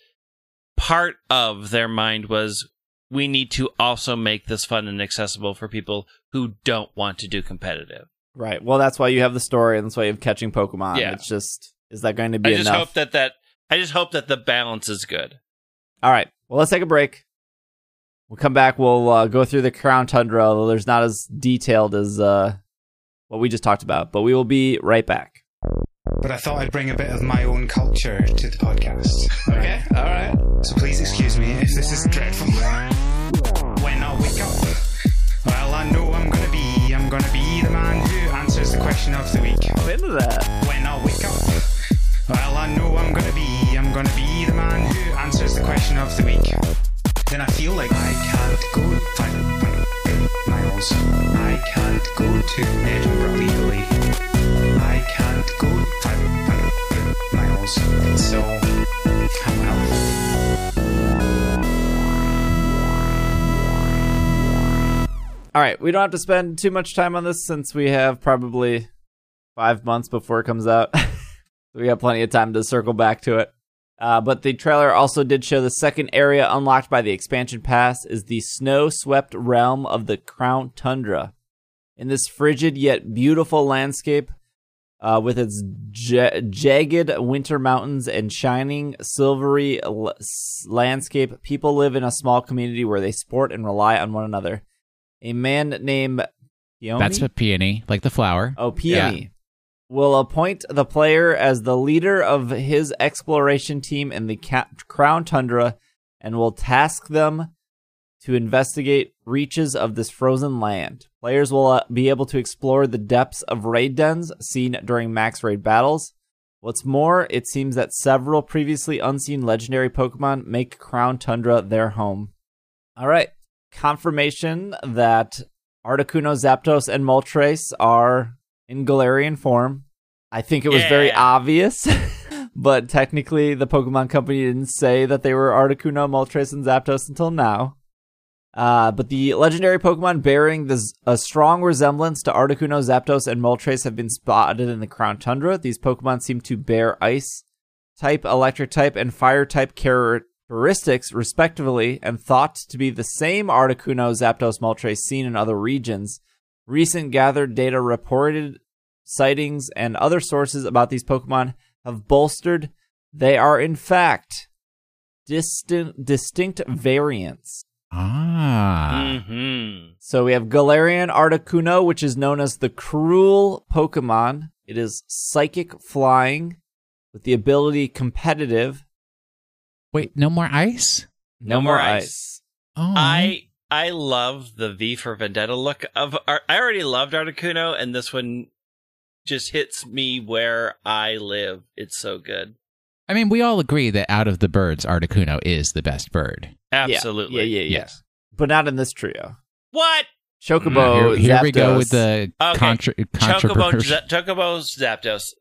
part of their mind was we need to also make this fun and accessible for people who don't want to do competitive. Right. Well, that's why you have the story, and that's why you have catching Pokemon. Yeah. It's just is that going to be I just enough? hope that that I just hope that the balance is good. All right. Well, let's take a break. We'll come back. We'll uh, go through the Crown Tundra, although there's not as detailed as uh, what we just talked about. But we will be right back. But I thought I'd bring a bit of my own culture to the podcast. Okay, all right. So please excuse me if this is dreadful. When I wake up, well, I know I'm gonna be, I'm gonna be the man who answers the question of the week. Into that. When I wake up, well, I know I'm gonna be, I'm gonna be the man who answers the question of the week. Then I feel like I can't go 500 miles. I can't go to Edinburgh legally. I can't go 500 miles. So, well. All right, we don't have to spend too much time on this since we have probably five months before it comes out. we have plenty of time to circle back to it. Uh, but the trailer also did show the second area unlocked by the expansion pass is the snow-swept realm of the Crown Tundra. In this frigid yet beautiful landscape, uh, with its ja- jagged winter mountains and shining silvery l- landscape, people live in a small community where they sport and rely on one another. A man named Peony? That's a peony, like the flower. Oh, Peony will appoint the player as the leader of his exploration team in the Ca- Crown Tundra and will task them to investigate reaches of this frozen land. Players will uh, be able to explore the depths of raid dens seen during max raid battles. What's more, it seems that several previously unseen legendary Pokemon make Crown Tundra their home. All right, confirmation that Articuno, Zapdos, and Moltres are in Galarian form. I think it was very obvious, but technically the Pokemon Company didn't say that they were Articuno, Moltres, and Zapdos until now. Uh, but the legendary Pokemon bearing this, a strong resemblance to Articuno, Zapdos, and Moltres have been spotted in the Crown Tundra. These Pokemon seem to bear ice type, electric type, and fire type characteristics, respectively, and thought to be the same Articuno, Zapdos, Moltres seen in other regions. Recent gathered data reported sightings and other sources about these Pokemon have bolstered they are in fact distinct distinct variants. Ah. hmm So we have Galarian Articuno, which is known as the cruel Pokemon. It is psychic flying with the ability competitive. Wait, no more ice? No more ice. Oh. I I love the V for Vendetta look of. Ar- I already loved Articuno, and this one just hits me where I live. It's so good. I mean, we all agree that out of the birds, Articuno is the best bird. Absolutely. Yeah, yeah, yeah. Yes. But not in this trio. What? Chocobo, mm, here here we go with the Okay. contra- Chocobo, controversy. Z- Chocobo Zapdos.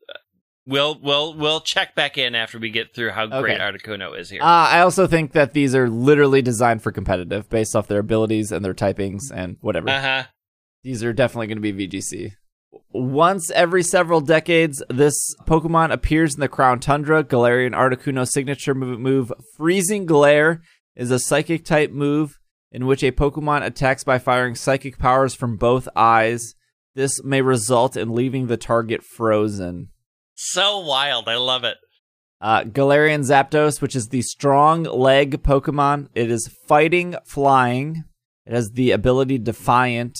We'll we'll we'll check back in after we get through how great Okay. Articuno is here. Uh, I also think that these are literally designed for competitive based off their abilities and their typings and whatever. Uh huh. These are definitely going to be VGC. Once every several decades, this Pokemon appears in the Crown Tundra. Galarian Articuno signature move, move Freezing Glare is a psychic type move in which a Pokemon attacks by firing psychic powers from both eyes. This may result in leaving the target frozen. So wild. I love it. Uh, Galarian Zapdos, which is the strong leg Pokemon. It is fighting, flying. It has the ability Defiant.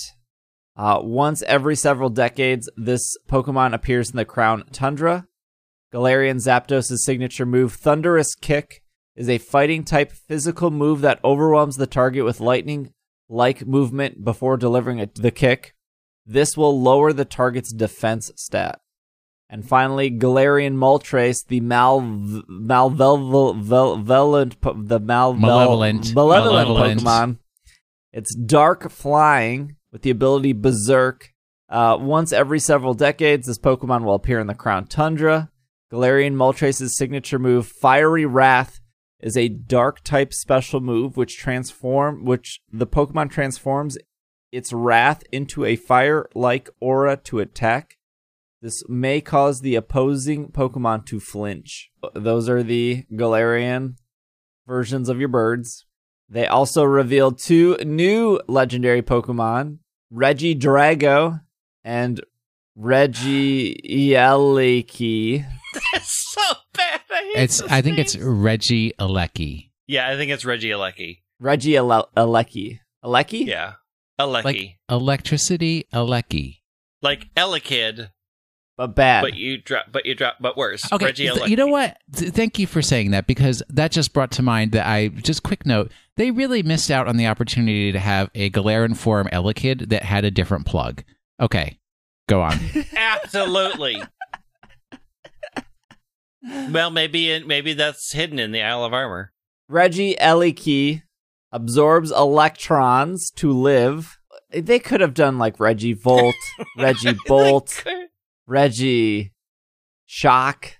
Uh, once every several decades, this Pokemon appears in the Crown Tundra. Galarian Zapdos' signature move, Thunderous Kick, is a fighting type physical move that overwhelms the target with lightning like movement before delivering a, the kick. This will lower the target's defense stat. And finally, Galarian Moltres, the mal the mal Malevolent. malevolent Malevolent. Pokemon. It's dark flying with the ability Berserk. Uh, once every several decades, this Pokemon will appear in the Crown Tundra. Galarian Moltres' signature move, Fiery Wrath, is a dark type special move which transform which the Pokemon transforms its wrath into a fire-like aura to attack. This may cause the opposing Pokemon to flinch. Those are the Galarian versions of your birds. They also revealed two new legendary Pokemon, Regidrago and Reggie Eliki. That's so bad. I hate It's. those I think it's. Reggie Alecki. Yeah, I think it's Reggie Alecki. Reggie Ele- Eleki. Eleki? Yeah. Alecki. Like electricity Alecki. like Elekid, but bad. but you drop, but you drop, but worse. Okay, Reggie th- you know what? Th- thank you for saying that because that just brought to mind that I just quick note they really missed out on the opportunity to have a Galarian form Elekid that had a different plug. Okay, go on. Absolutely. well, maybe in, maybe that's hidden in the Isle of Armor. Regieleki absorbs electrons to live. They could have done like Reggie Volt, Reggie Bolt, Reggie Shock.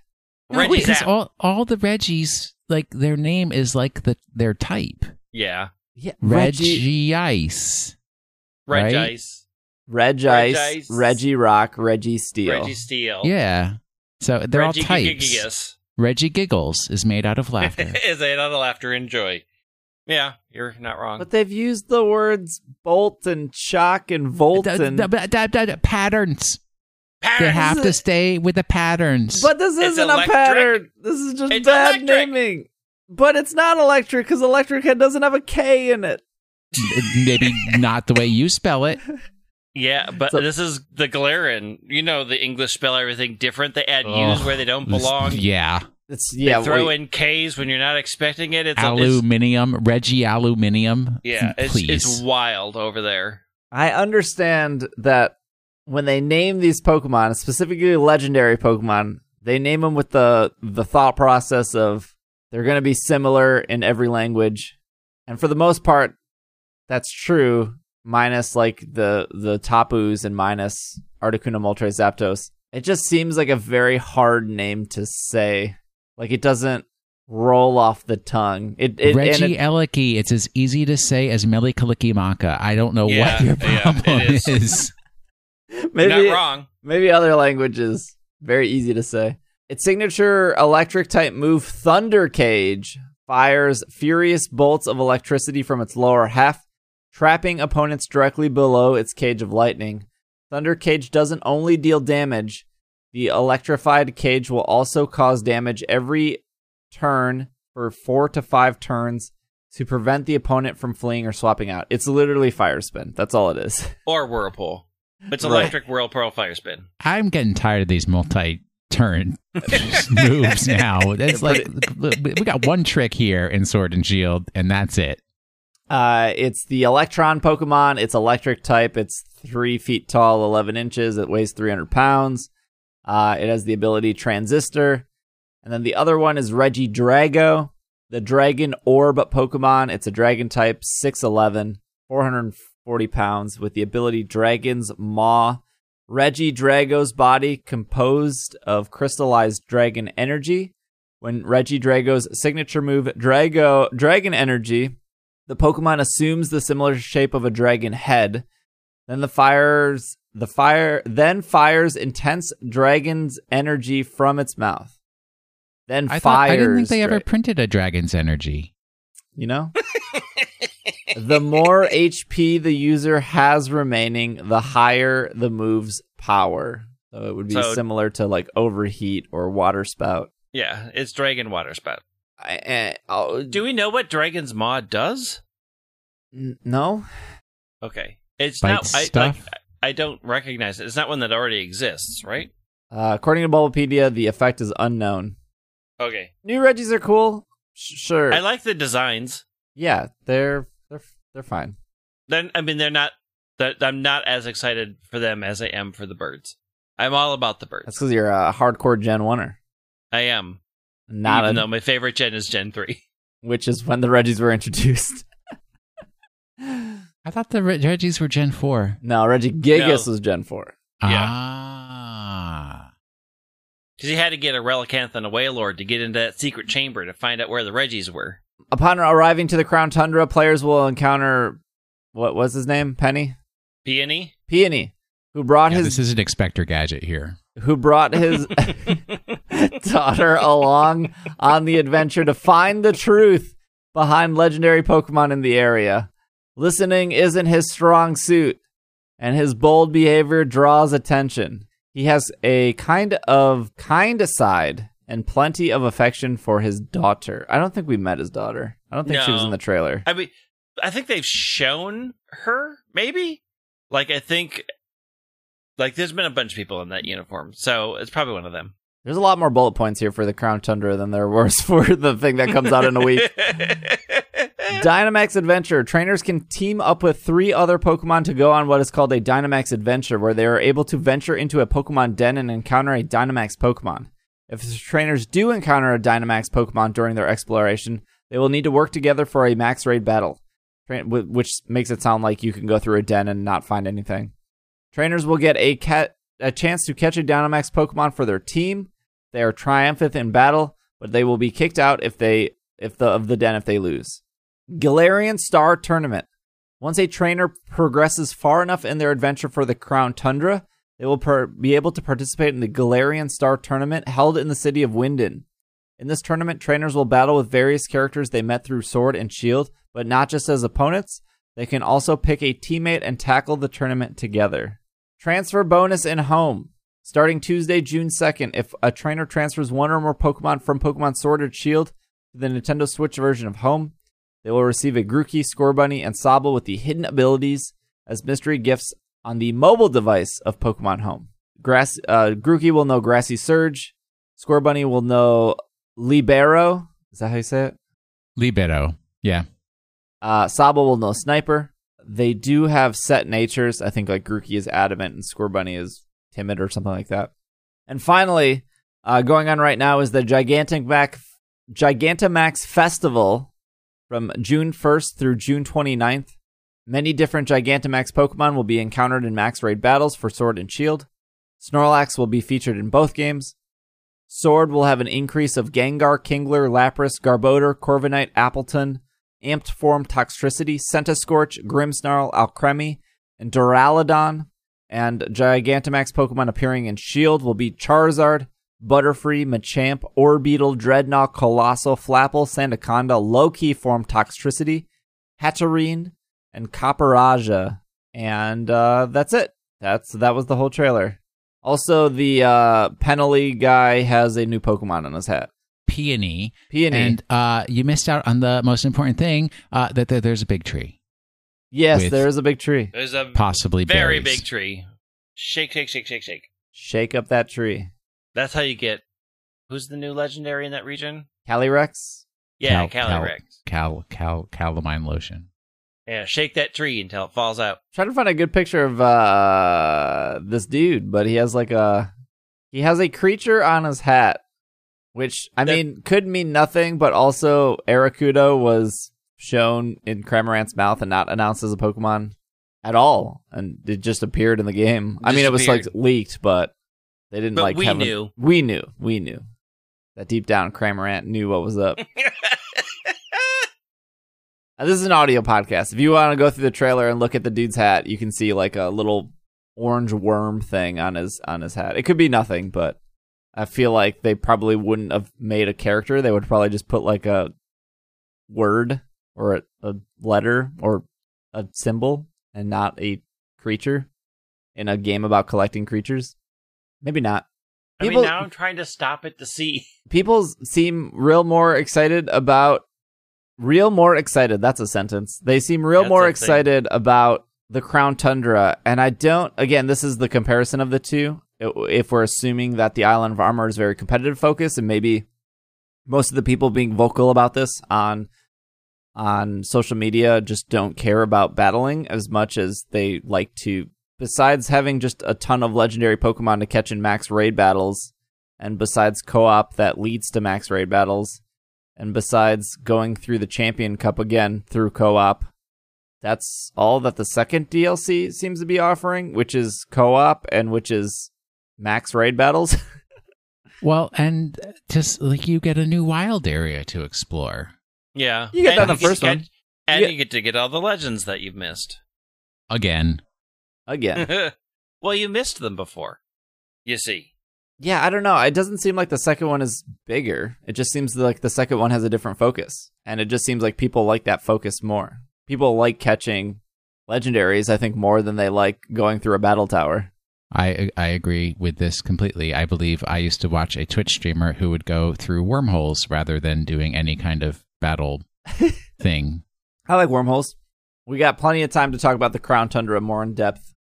No, Reggie wait, 'cause Zap. all all the Reggies like their name is like the their type. yeah, Yeah, Reggie, Reggie Ice. Reg Right? Ice, Reg Reg Ice, Ice. Reggie Rock, Reggie Steel. Reggie Steel, Yeah. So they're Reggie all types. Gigigas. Reggie Giggles is made out of laughter. Is it out of laughter and joy? Yeah, you're not wrong. But they've used the words bolt and shock and volt Da- and. da- patterns. They have to stay with the patterns. But this It's isn't electric. a pattern. This is just It's bad electric. naming. But it's not electric because electric head doesn't have a K in it. Maybe not the way you spell it. Yeah, but So- this is the Galarian. You know, the English spell everything different. They add Ugh. U's where they don't belong. Yeah. It's They yeah. throw wait. in K's when you're not expecting it. It's, it's Aluminium. Reggie Aluminium. yeah, it's, it's wild over there. I understand that when they name these Pokemon, specifically legendary Pokemon, they name them with the the thought process of they're going to be similar in every language, and for the most part, that's true. Minus like the the Tapus and minus Articuno Moltres Zapdos. It just seems like a very hard name to say. Like it doesn't roll off the tongue. It, it and Regi it- eleki. It's as easy to say as Melikalikimaka. I don't know Yeah, what your yeah, problem it is. is. maybe You're not wrong. Maybe other languages. Very easy to say. Its signature electric type move, Thunder Cage, fires furious bolts of electricity from its lower half, trapping opponents directly below its cage of lightning. Thunder Cage doesn't only deal damage, the electrified cage will also cause damage every turn for four to five turns to prevent the opponent from fleeing or swapping out. It's literally fire spin. That's all it is. Or Whirlpool. It's Right. electric Whirlpool Fire Spin. I'm getting tired of these multi turn moves now. It's like we got one trick here in Sword and Shield, and that's it. Uh, it's the Electron Pokemon. It's electric type. It's three feet tall, 11 inches. It weighs 300 pounds. Uh, it has the ability Transistor. And then the other one is Regidrago, the Dragon Orb Pokemon. It's a dragon type, 6'11, 440 pounds, with the ability Dragon's Maw. Regidrago's body composed of crystallized dragon energy. When Regidrago's signature move, Drago Dragon Energy, the Pokemon assumes the similar shape of a dragon head. Then the fires the fire then fires intense dragon's energy from its mouth. Then I fires. thought I didn't think they ever printed a dragon's energy. you know? The more HP the user has remaining, the higher the move's power. So it would be So- similar to like overheat or water spout. Yeah, it's Dragon Water Spout. I, oh, Do we know what Dragon's Maw does? n- no? Okay. It's Bite not I, stuff? like, I don't recognize it. It's not one that already exists, right? Uh, according to Bulbapedia, the effect is unknown. Okay. New Reggies are cool. Sh- sure. I like the designs. yeah, they're they're they're fine. Then I mean they're not that I'm not as excited for them as I am for the birds. I'm all about the birds. That's because you're a hardcore Gen Oneer, I am. not even a, though my favorite gen is Gen 3. which is when the Reggies were introduced. I thought the Re- Reggies were Gen 4. no, Regigigas No. was Gen Four. Yeah. Ah. Because you had to get a Relicanth and a Wailord to get into that secret chamber to find out where the Reggies were. Upon arriving to the Crown Tundra, players will encounter what was his name? Penny, Peony? Peony, who brought Yeah, his this is an Expector gadget here. who brought his daughter along on the adventure to find the truth behind legendary Pokemon in the area. Listening isn't his strong suit, and his bold behavior draws attention. He has a kind of kind side and plenty of affection for his daughter. I don't think we met his daughter. I don't think she was in the trailer. I mean, I think they've shown her, maybe? Like, I think Like, there's been a bunch of people in that uniform, so it's probably one of them. There's a lot more bullet points here for the Crown Tundra than there was for the thing that comes out in a week. Dynamax Adventure. Trainers can team up with three other Pokemon to go on what is called a Dynamax Adventure, where they are able to venture into a Pokemon den and encounter a Dynamax Pokemon. If the trainers do encounter a Dynamax Pokemon during their exploration, they will need to work together for a max raid battle, which makes it sound like you can go through a den and not find anything. Trainers will get a cat a chance to catch a Dynamax Pokemon for their team. They are triumphant in battle, but they will be kicked out if they if the of the den if they lose. Galarian Star Tournament. Once a trainer progresses far enough in their adventure for the Crown Tundra, they will per- be able to participate in the Galarian Star Tournament held in the city of Wyndon. In this tournament, trainers will battle with various characters they met through Sword and Shield, but not just as opponents. They can also pick a teammate and tackle the tournament together. Transfer bonus in home. Starting Tuesday, June 2nd, if a trainer transfers one or more Pokemon from Pokemon Sword or Shield to the Nintendo Switch version of Home, they will receive a Grookey, Scorbunny, and Sobble with the hidden abilities as mystery gifts on the mobile device of Pokemon Home. Grass, uh, Grookey will know Grassy Surge. Scorbunny will know Libero. Is that how you say it? Libero. Yeah. Uh, Sobble will know Sniper. They do have set natures. I think like Grookey is adamant and Scorbunny is timid or something like that. And finally, uh, going on right now is the Gigantic Mac Gigantamax Festival from June 1st through June 29th. Many different Gigantamax Pokemon will be encountered in Max Raid battles for Sword and Shield. Snorlax will be featured in both games. Sword will have an increase of Gengar, Kingler, Lapras, Garbodor, Corviknight, Appletun, Amped Form Toxtricity, Centiskorch, Grimmsnarl, Alcremie, and Duraludon. And Gigantamax Pokemon appearing in Shield will be Charizard, Butterfree, Machamp, Orbeetle, Drednaw, Coalossal, Flapple, Sandaconda, Low-Key Form Toxtricity, Hatterene, and Copperajah. And uh, that's it. That's That was the whole trailer. Also, the uh, Penalty guy has a new Pokemon on his hat. Peony. Peony. And uh, you missed out on the most important thing uh, that there, there's a big tree. yes, there is a big tree. There's a Possibly very berries. big tree. Shake, shake, shake, shake, shake. Shake up that tree. That's how you get. Who's the new legendary in that region? Calyrex? Yeah, Cal- Calyrex. Cal, cal, calamine lotion. Yeah, shake that tree until it falls out. trying to find a good picture of uh this dude, but he has like a he has a creature on his hat, which I That- mean could mean nothing, but also Arrokuda was shown in Cramorant's mouth and not announced as a Pokemon at all, and it just appeared in the game. I mean, it was like leaked, but they didn't But like. we have a- knew. we knew, we knew that deep down Cramorant knew what was up. Uh, This is an audio podcast. If you want to go through the trailer and look at the dude's hat, you can see like a little orange worm thing on his on his hat. It could be nothing, but I feel like they probably wouldn't have made a character. They would probably just put like a word or a, a letter or a symbol and not a creature in a game about collecting creatures. Maybe not. I mean, now I'm trying to stop it to see. people seem real more excited about real more excited. That's a sentence. They seem real That's more a thing. excited about the crown tundra. And i don't again this is the comparison of the two. If we're assuming that the island of armor is very competitive focus and maybe most of the people being vocal about this on on social media just don't care about battling as much as they like to. Besides having just a ton of legendary pokemon to catch in max raid battles and besides co-op that leads to max raid battles and besides going through the champion cup again through co-op that's all that the second dlc seems to be offering which is co-op and which is max raid battles Well, and just like you get a new wild area to explore Yeah, You get that in the first get- one. and You you get to get all the legends that you've missed. again. again well, you missed them before. You see, yeah i don't know it doesn't seem like the second one is bigger it just seems like the second one has a different focus and it just seems like people like that focus more people like catching legendaries i think more than they like going through a battle tower I I agree with this completely. I believe I used to watch a Twitch streamer who would go through wormholes rather than doing any kind of battle thing. I like wormholes. We got plenty of time to talk about the Crown Tundra more in depth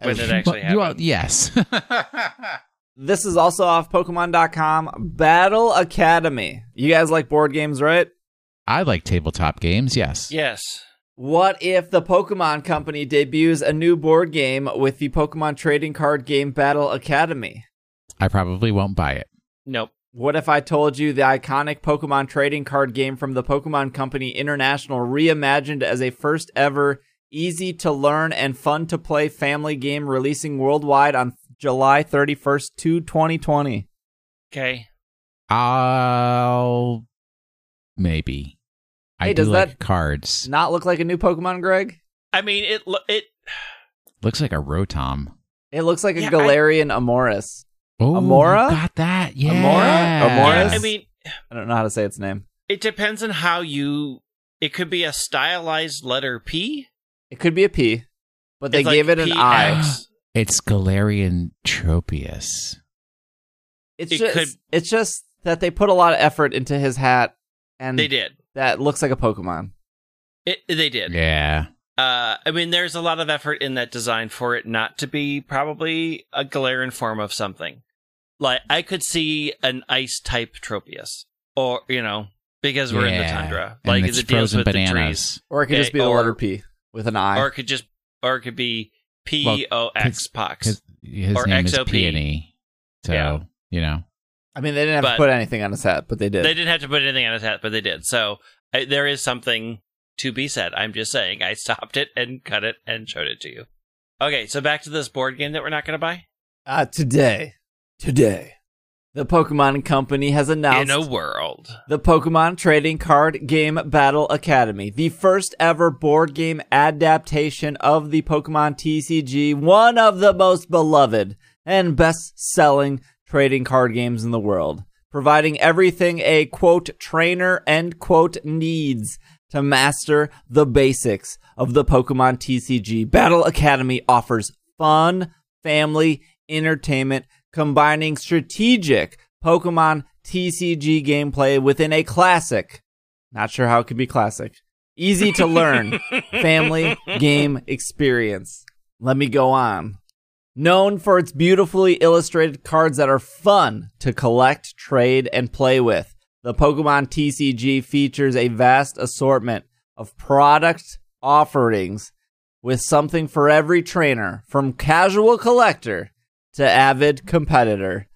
when it actually But you all- happened. yes. This is also off Pokemon.com. Battle Academy. You guys like board games, right? I like tabletop games. Yes. Yes. What if the Pokemon Company debuts a new board game with the Pokemon trading card game Battle Academy? I probably won't buy it. Nope. What if I told you the iconic Pokemon trading card game from the Pokemon Company International reimagined as a first ever easy to learn and fun to play family game releasing worldwide on July 31st to 2020? Okay. I'll maybe. I Hey, do does like that- cards. Not look like a new Pokemon, Greg? I mean, it. lo- It. Looks like a Rotom. It looks like a Yeah, I- Galarian Amoris. Oh, Amora? you got that? Yeah. Amora? Amoris? I mean, I don't know how to say its name. it depends on how you. It could be a stylized letter P. It could be a P, but they It's like gave it an I. PX. It's Galarian Tropius. It's It just could- it's just that they put a lot of effort into his hat, and They did. that looks like a Pokemon. It. They did. Yeah. Uh, I mean, there's a lot of effort in that design for it not to be probably a Galarian form of something. Like I could see an ice type Tropius, or you know, because we're in the Yeah. tundra, And like it's it deals frozen with the trees, bananas. Or it could Yeah, just be the or- letter P with an I. or it could just, or it could be P O X Pox. His, his Or name XOP. is Peony. So, Yeah. you know. I mean, they didn't have but- to put anything on his hat, but they did. They didn't have to put anything on his hat, but they did. So I, there is something to be said. I'm just saying. I stopped it and cut it and showed it to you. Okay, so back to this board game that we're not going to buy. Uh, today, today, the Pokemon Company has announced In a world, the Pokemon Trading Card Game Battle Academy, the first ever board game adaptation of the Pokemon TCG, one of the most beloved and best selling trading card games in the world, providing everything a quote trainer end quote needs to master the basics of the Pokemon TCG. Battle Academy offers fun, family, entertainment, combining strategic Pokemon TCG gameplay within a classic. Not sure how it could be classic. Easy to learn family game experience. Let me go on. Known for its beautifully illustrated cards that are fun to collect, trade, and play with, the Pokemon TCG features a vast assortment of product offerings with something for every trainer, from casual collector to avid competitor.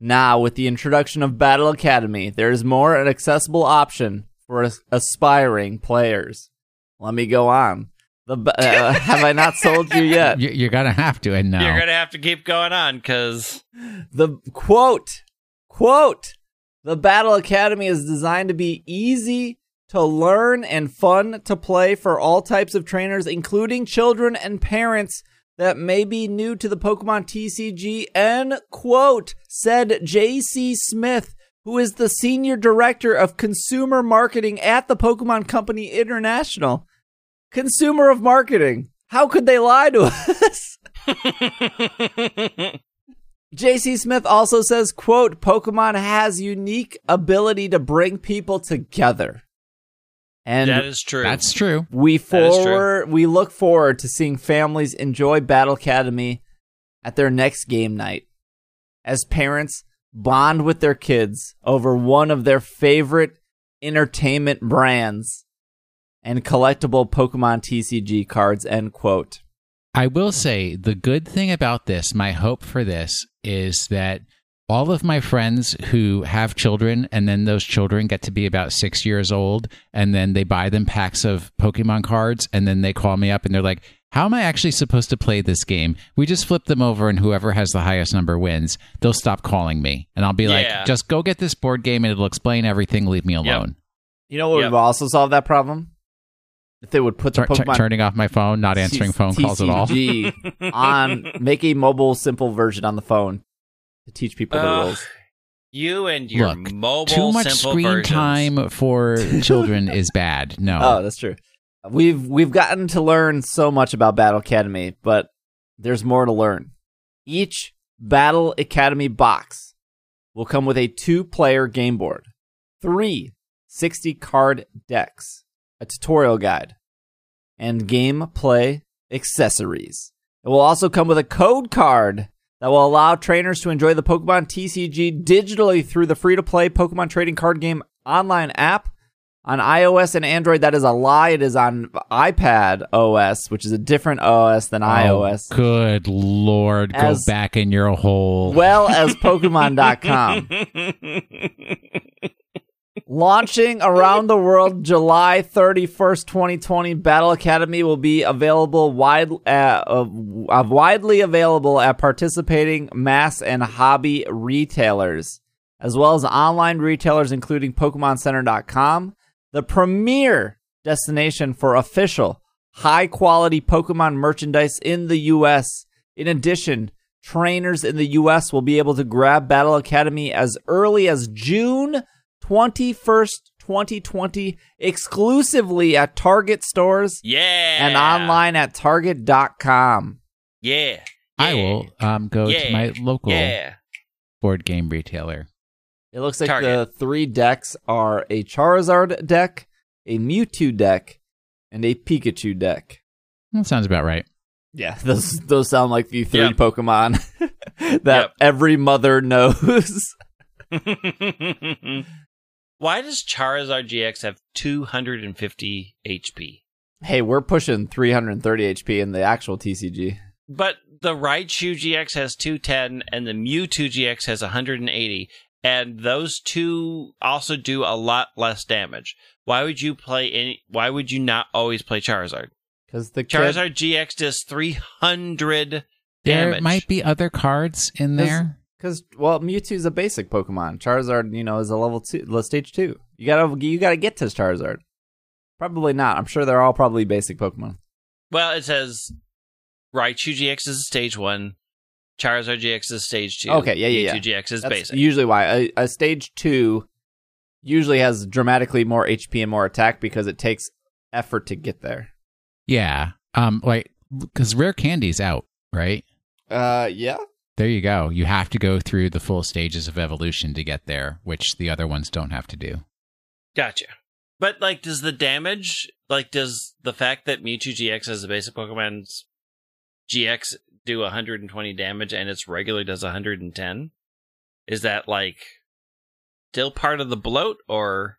Now, with the introduction of Battle Academy, there is more an accessible option for as- aspiring players. Let me go on. The ba- uh, have I not sold you yet? You- You're going to have to. And no. you're going to have to keep going on because The quote, quote, the Battle Academy is designed to be easy to learn and fun to play for all types of trainers, including children and parents that may be new to the Pokemon TCG. End quote, said J.C. Smith, who is the senior director of consumer marketing at the Pokemon Company International. Consumer of marketing. How could they lie to us? JC Smith also says, quote, Pokemon has unique ability to bring people together. And that is true. That's true. we that is true. forward we look forward to seeing families enjoy Battle Academy at their next game night. As parents bond with their kids over one of their favorite entertainment brands and collectible Pokemon TCG cards, end quote. I will say the good thing about this, my hope for this is that all of my friends who have children and then those children get to be about six years old and then they buy them packs of Pokemon cards and then they call me up and they're like, how am I actually supposed to play this game? We just flip them over and whoever has the highest number wins. They'll stop calling me and I'll be Yeah. like, just go get this board game and it'll explain everything. Leave me alone. You know what Yep. would also solve that problem? If they would put the Tur- tur- Pokemon turning off my phone, not answering T- phone calls at all. On make a mobile simple version on the phone to teach people the Ugh, rules. you and your Look, mobile Too much simple screen versions. time for children is bad. No. Oh, that's true. We've we've gotten to learn so much about Battle Academy, but there's more to learn. Each Battle Academy box will come with a two-player game board, three 60 card decks, a tutorial guide, and gameplay accessories. It will also come with a code card that will allow trainers to enjoy the Pokemon TCG digitally through the free to play Pokemon trading card game online app. On iOS and Android, that is a lie. It is on iPad OS, which is a different OS than oh, iOS, Oh, good lord, As- go back in your hole. well as Pokemon.com. Launching around the world July 31st, 2020, Battle Academy will be available wide, uh, uh, widely available at participating mass and hobby retailers, as well as online retailers including PokemonCenter.com, the premier destination for official, high quality Pokemon merchandise in the U.S. In addition, trainers in the U.S. will be able to grab Battle Academy as early as June 21st, 2020, exclusively at Target stores Yeah. and online at target.com. Yeah. I will um, go Yeah. to my local Yeah. board game retailer. It looks like Target. the three decks are a Charizard deck, a Mewtwo deck, and a Pikachu deck. That sounds about right. Yeah, those those sound like the three Yep. Pokemon that Yep. every mother knows. Why does Charizard GX have 250 HP? hey, we're pushing 330 HP in the actual TCG. But the Raichu GX has 210 and the Mewtwo GX has 180. And those two also do a lot less damage. Why would you play any? Why would you not always play Charizard? Because the kid- Charizard GX does 300 damage. There damage. might be other cards in there. Because well, Mewtwo's a basic Pokemon. Charizard, you know, is a level two, le- stage two. You gotta you gotta get to Charizard. Probably not. I'm sure they're all probably basic Pokemon. Well, it says Raichu GX is stage one, Charizard GX is stage two. Okay, yeah, yeah, Mewtwo GX is That's basic. usually why a, a stage two usually has dramatically more HP and more attack because it takes effort to get there. Yeah. Um, like because rare candy's out, right? Uh, yeah. There you go. You have to go through the full stages of evolution to get there, which the other ones don't have to do. Gotcha. But like, does the damage, like, does the fact that Mewtwo GX as a basic Pokemon's GX do 120 damage and its regular does 110? Is that like still part of the bloat or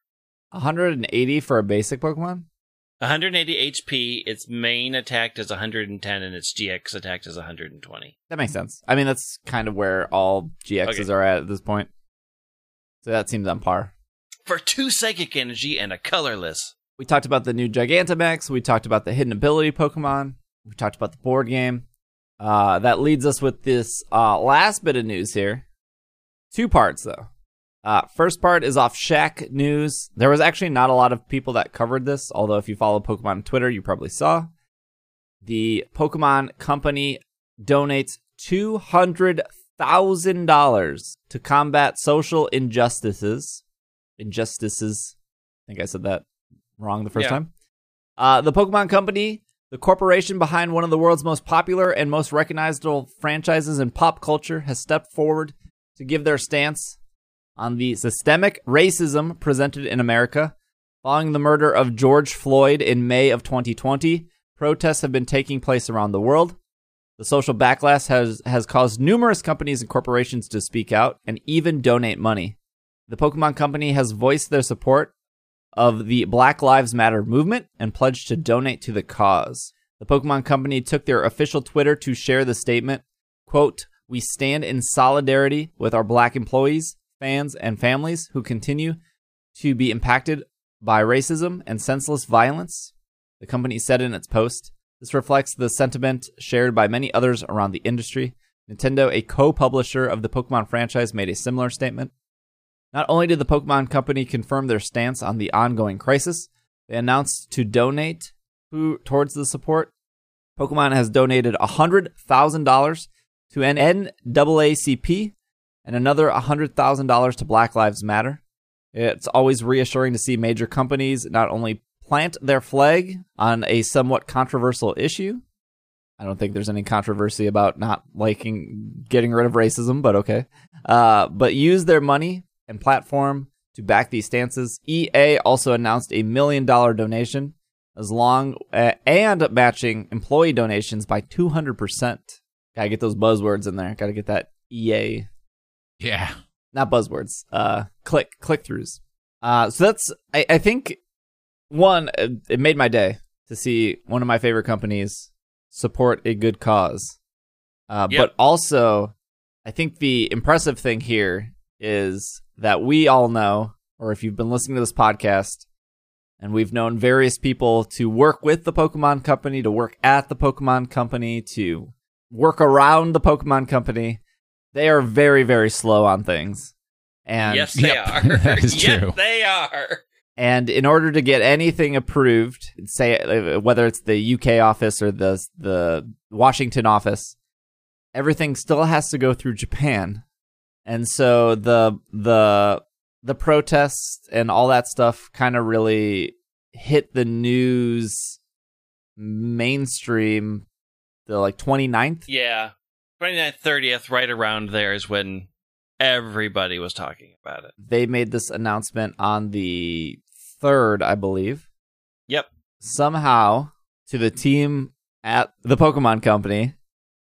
180 for a basic Pokemon. 180 HP? Its main attack does 110 and its GX attack does 120. That makes sense. I mean, that's kind of where all GXs Okay. are at at this point. So that seems on par. For two psychic energy and a colorless. We talked about the new Gigantamax. We talked about the hidden ability Pokemon. We talked about the board game. Uh, that leads us with this uh, last bit of news here. Two parts, though. Uh, first part is off Shack News. There was actually not a lot of people that covered this, although if you follow Pokemon on Twitter, you probably saw. The Pokemon Company donates $200,000 to combat social injustices. Injustices. I think I said that wrong the first Yeah. time. Uh, the Pokemon Company, the corporation behind one of the world's most popular and most recognizable franchises in pop culture, has stepped forward to give their stance on the systemic racism presented in America. Following the murder of George Floyd in May of 2020, protests have been taking place around the world. The social backlash has, has caused numerous companies and corporations to speak out and even donate money. The Pokemon Company has voiced their support of the Black Lives Matter movement and pledged to donate to the cause. The Pokemon Company took their official Twitter to share the statement, quote, "We stand in solidarity with our black employees, fans, and families who continue to be impacted by racism and senseless violence." The company said in its post, "This reflects the sentiment shared by many others around the industry." Nintendo, a co-publisher of the Pokemon franchise, made a similar statement. Not only did the Pokemon Company confirm their stance on the ongoing crisis, they announced to donate who, towards the support. Pokemon has donated $100,000 to an NAACP and another $100,000 to Black Lives Matter. It's always reassuring to see major companies not only plant their flag on a somewhat controversial issue. I don't think there's any controversy about not liking getting rid of racism, but okay. Uh, but use their money and platform to back these stances. EA also announced a million dollar donation as long uh, and matching employee donations by 200%. Gotta get those buzzwords in there. Gotta get that EA, Yeah. not buzzwords, uh, click, click throughs. Uh, so that's, I, I think, one, it, it made my day to see one of my favorite companies support a good cause. Uh, Yep. But also, I think the impressive thing here is that we all know, or if you've been listening to this podcast, and we've known various people to work with the Pokemon Company, to work at the Pokemon Company, to work around the Pokemon Company. They are very, very slow on things. And yes, they Yep, are. that is yes, true. they are. and in order to get anything approved, say uh, whether it's the UK office or the the Washington office, everything still has to go through Japan. And so the the the protests and all that stuff kind of really hit the news mainstream the like 29th. Yeah. 29th, 30th, right around there is when everybody was talking about it. They made this announcement on the 3rd, I believe. Yep. somehow to the team at the Pokemon Company,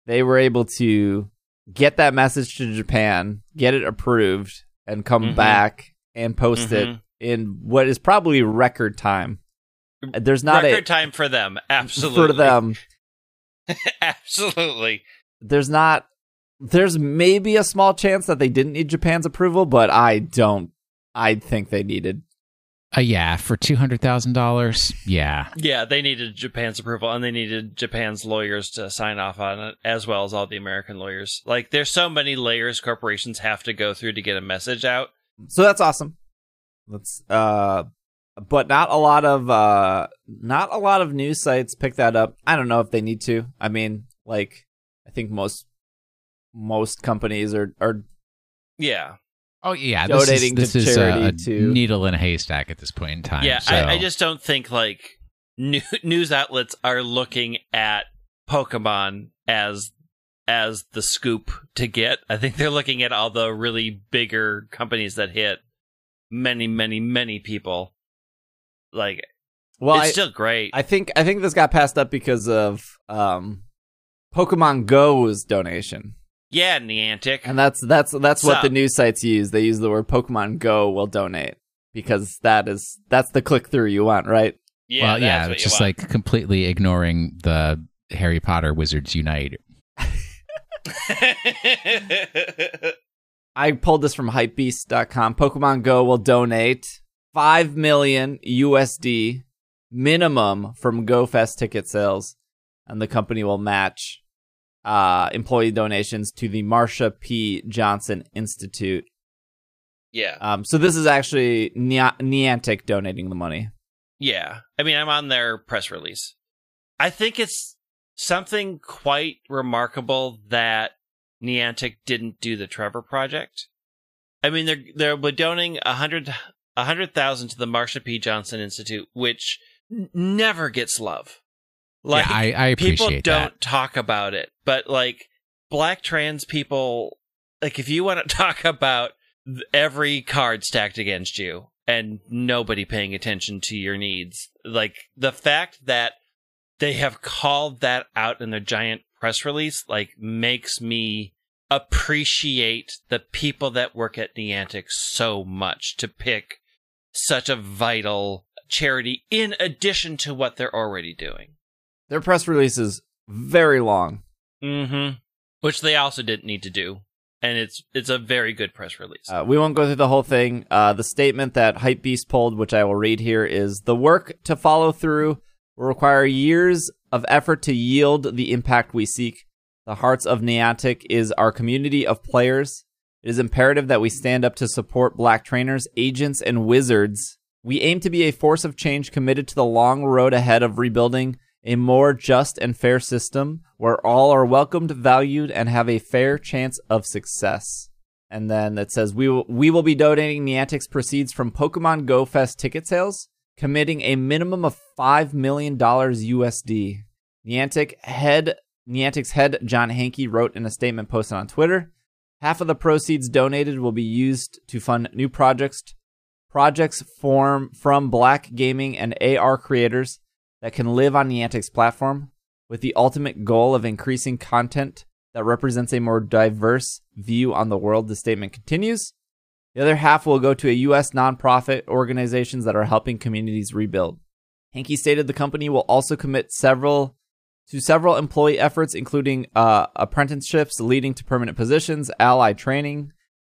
they were able to get that message to Japan, get it approved, and come Mhm. back and post it Mhm. in what is probably record time. There's not Record a time for them. Absolutely. for them. Absolutely. There's not. There's maybe a small chance that they didn't need Japan's approval, but I don't. I think they needed. Uh, yeah, for two hundred thousand dollars. Yeah, Yeah, they needed Japan's approval and they needed Japan's lawyers to sign off on it, as well as all the American lawyers. Like, there's so many layers corporations have to go through to get a message out. So that's awesome. Let's uh but not a lot of uh not a lot of news sites pick that up. I don't know if they need to. I mean, like I think most most companies are are Yeah. Oh yeah, Donating this to is, this is a, charity a to- needle in a haystack at this point in time. Yeah, so. I, I just don't think like new, news outlets are looking at Pokemon as as the scoop to get. I think they're looking at all the really bigger companies that hit many, many, many people. Like well it's I, still great. I think I think this got passed up because of um Pokemon Go's donation. yeah, Niantic. And that's that's that's what So- the news sites use. They use the word Pokemon Go will donate because that is that's the click through you want, right? yeah, well, yeah, what it's you just want. like completely ignoring the Harry Potter Wizards Unite. I pulled this from hypebeast.com. Pokemon Go will donate 5 million USD minimum from GoFest ticket sales, and the company will match uh, employee donations to the Marsha P. Johnson Institute. yeah. Um, so this is actually Nia- Niantic donating the money. Yeah. I mean, I'm on their press release. I think it's something quite remarkable that Niantic didn't do the Trevor project. I mean, they're they're donating a hundred a hundred thousand to the Marsha P. Johnson Institute, which n- never gets love. Like yeah, I, I people don't that. talk about it, but like black trans people, like if you want to talk about every card stacked against you and nobody paying attention to your needs, like the fact that they have called that out in their giant press release, like makes me appreciate the people that work at Niantic so much to pick such a vital charity in addition to what they're already doing. Their press release is very long. Mm-hmm. Which they also didn't need to do. And it's it's a very good press release. Uh, we won't go through the whole thing. Uh, the statement that Hypebeast pulled, which I will read here, is the work to follow through will require years of effort to yield the impact we seek. The hearts of Niantic is our community of players. It is imperative that we stand up to support black trainers, agents, and wizards. We aim to be a force of change committed to the long road ahead of rebuilding a more just and fair system where all are welcomed, valued, and have a fair chance of success. And then it says we will we will be donating Niantic's proceeds from Pokemon Go Fest ticket sales, committing a minimum of five million dollars USD. Niantic head Niantic's head John Hanke wrote in a statement posted on Twitter. Half of the proceeds donated will be used to fund new projects projects form from black gaming and AR creators that can live on Niantic's platform, with the ultimate goal of increasing content that represents a more diverse view on the world, the statement continues. The other half will go to a U.S. nonprofit organizations that are helping communities rebuild. Hanke stated the company will also commit several to several employee efforts, including uh, apprenticeships leading to permanent positions, ally training,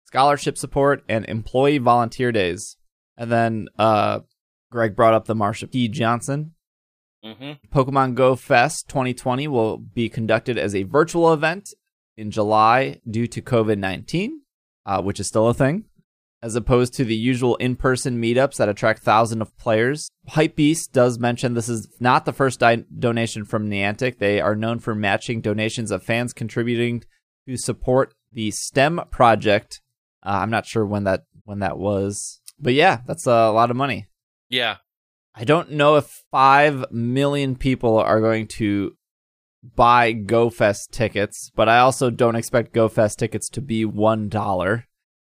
scholarship support, and employee volunteer days. And then uh, Greg brought up the Marsha P. Johnson. Hmm Pokemon Go Fest 2020 will be conducted as a virtual event in July due to COVID 19, uh, which is still a thing, as opposed to the usual in person meetups that attract thousands of players. Hypebeast does mention this is not the first di- donation from Niantic. They are known for matching donations of fans contributing to support the STEM project. Uh, I'm not sure when that when that was, but yeah, that's a lot of money. Yeah. I don't know if 5 million people are going to buy GoFest tickets, but I also don't expect GoFest tickets to be $1.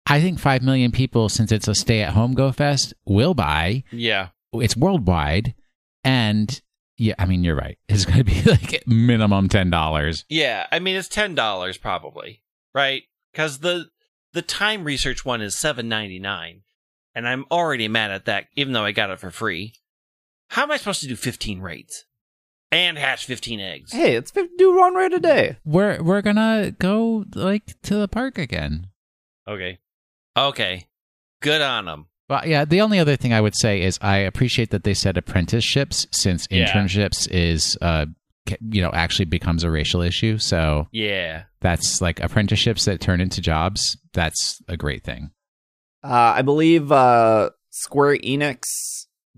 I think 5 million people, since it's a stay at home Go Fest, will buy. Yeah. It's worldwide. And yeah, I mean, you're right. It's going to be like minimum $10. Yeah. I mean, it's ten dollars probably, right? Because the the time research one is seven ninety nine, and I'm already mad at that, even though I got it for free. How am I supposed to do fifteen raids and hatch fifteen eggs? Hey, it's 50, do one raid a day. We're, we're going to go like to the park again. Okay. Okay. Good on them. Well, yeah. The only other thing I would say is I appreciate that they said apprenticeships, since Yeah. internships is, uh, you know, actually becomes a racial issue. So Yeah. that's like apprenticeships that turn into jobs. That's a great thing. Uh, I believe uh, Square Enix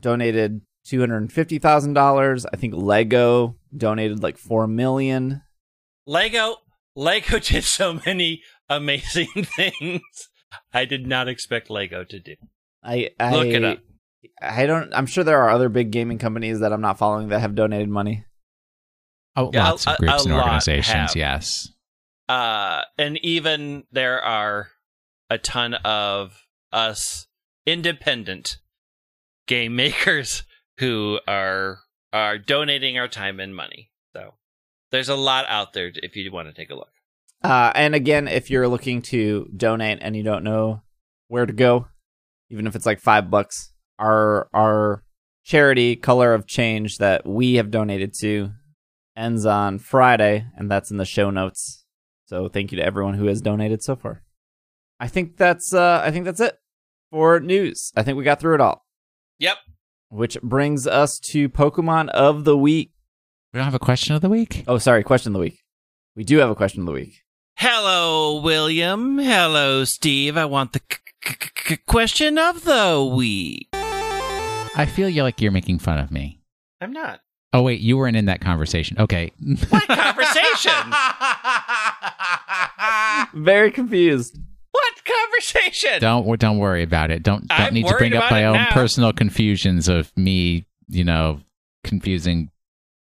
donated $250,000. I think Lego donated like 4 million. Lego Lego did so many amazing things. I did not expect Lego to do. I, I Look it up. I don't I'm sure there are other big gaming companies that I'm not following that have donated money. Oh, Yeah, lots a- of groups a and organizations. have. Yes. Uh, and even there are a ton of us independent game makers who are are donating our time and money. So there's a lot out there if you want to take a look. Uh, and again, if you're looking to donate and you don't know where to go, even if it's like five bucks, our our charity Color of Change that we have donated to ends on Friday, and that's in the show notes. So thank you to everyone who has donated so far. I think that's uh, I think that's it for news. I think we got through it all, Yep. Which brings us to Pokemon of the week. We don't have a question of the week. Oh, sorry, question of the week. We do have a question of the week. Hello, William. Hello, Steve. I want the c- c- c- question of the week. I feel you like you're making fun of me. I'm not. Oh wait, you weren't in that conversation. Okay. What conversation? Very confused. What conversation? don't don't worry about it. Don't don't I'm need to bring up my own now. personal confusions of me, you know, confusing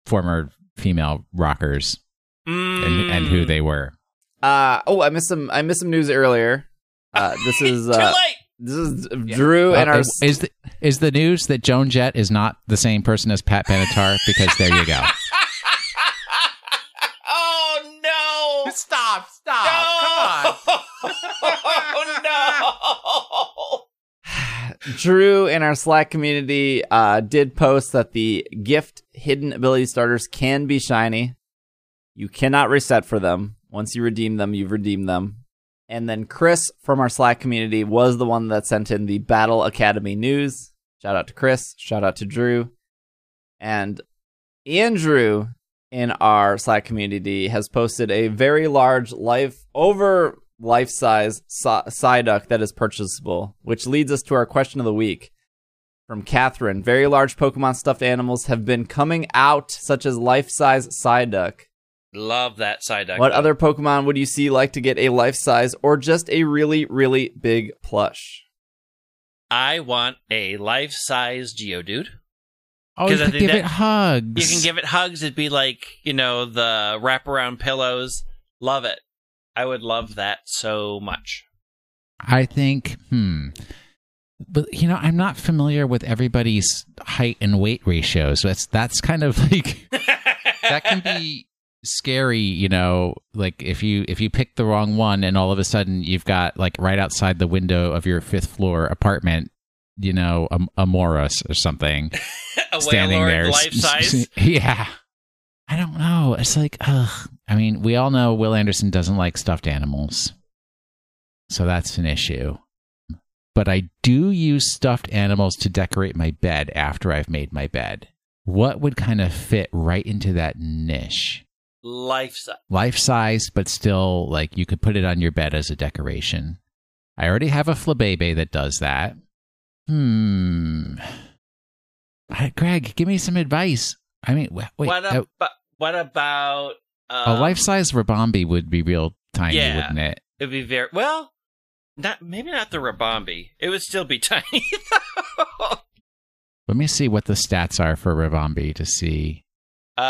former female rockers and, and who Mm. they were. Uh oh, I missed some. I missed some news earlier. Uh, this is Too uh, late. this is Drew and Uh, our. is, is the is the news that Joan Jett is not the same person as Pat Benatar? Because there you go. oh no! Stop! Stop! no! oh no! Drew in our Slack community uh, did post that the gift hidden ability starters can be shiny. You cannot reset for them. Once you redeem them, you've redeemed them. And then Chris from our Slack community was the one that sent in the Battle Academy news. Shout out to Chris. Shout out to Drew. And Andrew in our Slack community has posted a very large life over life size Psy- Psyduck that is purchasable, which leads us to our question of the week from Catherine. Very large Pokemon stuffed animals have been coming out, such as life size Psyduck. Love that Psyduck. What though. other Pokemon would you see like to get a life size or just a really, really big plush? I want a life-size Geodude. Oh, you 'Cause I think give that- it hugs. You can give it hugs. It'd be like you know the wraparound pillows. Love it. I would love that so much. I think, hmm. but you know, I'm not familiar with everybody's height and weight ratios. That's that's kind of like that can be scary, you know, like if you if you pick the wrong one and all of a sudden you've got like right outside the window of your fifth floor apartment, you know, a, a Morris or something a standing there. life size. Yeah. I don't know. It's like, ugh. I mean, we all know Will Anderson doesn't like stuffed animals. So that's an issue. But I do use stuffed animals to decorate my bed after I've made my bed. What would kind of fit right into that niche? Life size. Life size, but still, like, you could put it on your bed as a decoration. I already have a flabebe that does that. Hmm. Greg, give me some advice. I mean, wait, what, uh, about, what about a um, life size Ribombee would be real tiny, yeah. wouldn't it? It'd be very well. Not maybe not the Ribombee. It would still be tiny. though. Let me see what the stats are for Ribombee to see. um,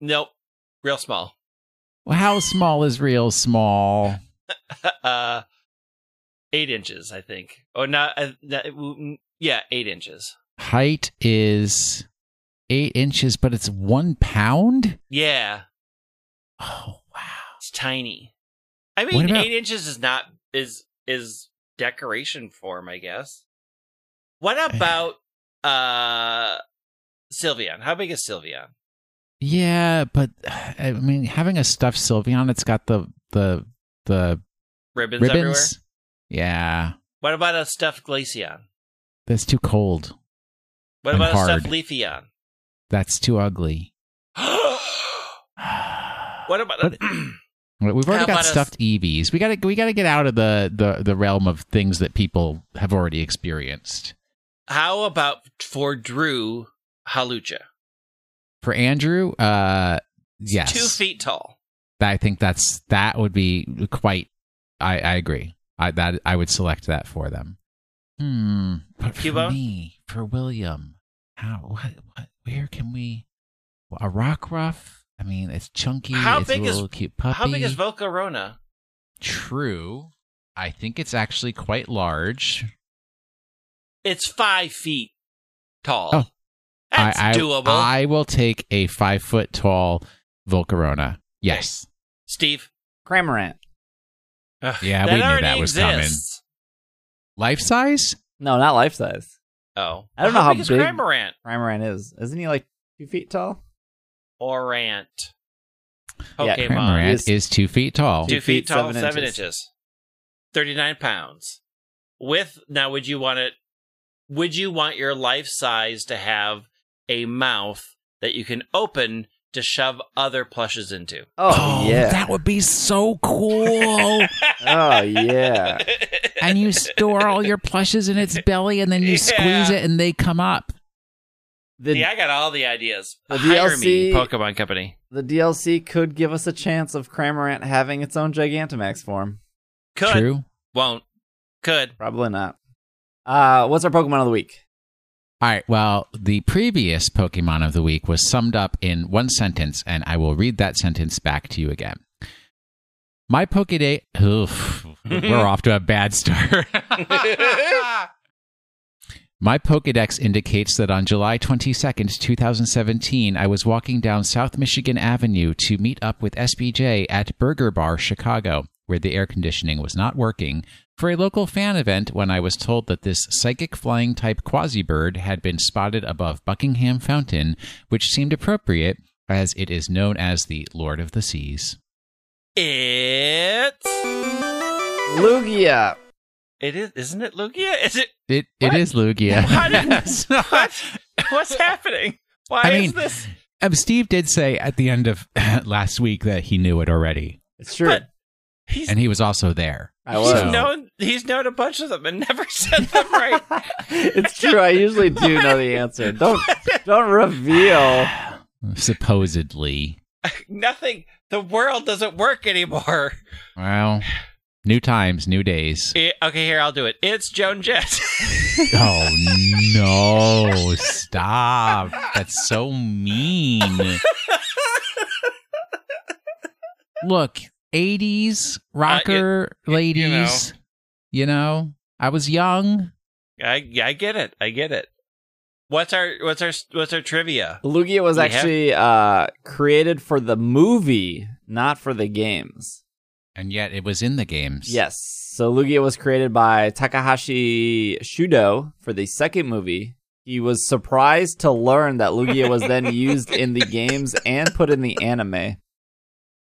nope, real small. Well, how small is real small? uh, eight inches, I think. Oh, not, uh, not yeah, eight inches. Height is eight inches, but it's one pound? Yeah, Oh, wow. it's tiny. I mean, about- eight inches is not is is decoration form, I guess. What about uh Sylveon? How big is Sylveon? Yeah, but I mean, having a stuffed Sylveon, it's got the the the Ribbons, ribbons. everywhere. Yeah, What about a stuffed Glaceon? that's too cold. What about a stuffed Leafeon? That's too ugly. what about a, We've already How got stuffed Eevees. We got to we got to get out of the, the the realm of things that people have already experienced. how about for Drew Halucha? For Andrew, uh, yes, Two feet tall. I think that's that would be quite. I I agree. I that I would select that for them. Hmm. But for me, for William, how what what where can we? A Rockruff. I mean, it's chunky. How it's big a is- cute puppy. How big is Volcarona? True. I think it's actually quite large. It's five feet tall. Oh. That's I, I, doable. I will take a five foot tall Volcarona. Yes. Steve. Cramorant. Ugh, Yeah, that we knew that was coming. Life size? No, not life size. Oh, I don't know how big is big- Cramorant. Cramorant is. Isn't he like two feet tall? Orant. Yeah, Pokemon. Cramorant is- is two feet tall. Two Two feet, feet, tall, seven seven inches. inches. Thirty nine pounds. With now, would you want it? Would you want your life size to have a mouth that you can open to shove other plushes into? Oh, oh yeah. that would be so cool. oh yeah. And you store all your plushes in its belly and then you Yeah. squeeze it and they come up. The See, I got all the ideas. The Hire me, DLC Pokemon Company. the DLC could give us a chance of Cramorant having its own Gigantamax form. Could True. won't could. Probably not. Uh, what's our Pokemon of the week? All right. Well, the previous Pokemon of the week was summed up in one sentence, and I will read that sentence back to you again. My Pokedex. Oof, we're off to a bad start. My Pokedex indicates that on July 22nd, 2017, I was walking down South Michigan Avenue to meet up with SBJ at Burger Bar Chicago, where the air conditioning was not working, for a local fan event when I was told that this psychic flying type quasibird had been spotted above Buckingham Fountain, which seemed appropriate as it is known as the Lord of the Seas. It's Lugia. it is isn't it Lugia? Is it It What? it is Lugia. How did- what? What's happening? Why I is mean- this? Um, Steve did say at the end of last week that he knew it already, It's true. But he's and he was also there. I he's was. So- known he's known a bunch of them and never said them right. it's true. I usually do know the answer. Don't don't reveal. Supposedly. Nothing. The world doesn't work anymore. Well, new times, new days. Eh, okay, here I'll do it. It's Joan Jett. Oh no! Stop. That's so mean. Look, '80s rocker Uh, you ladies. You know, I was young. I I get it. I get it. What's our what's our what's our trivia? Lugia was We have- actually uh, created for the movie, not for the games. And yet it was in the games. Yes. So Lugia was created by Takahashi Shudo for the second movie. He was surprised to learn that Lugia was then used in the games and put in the anime.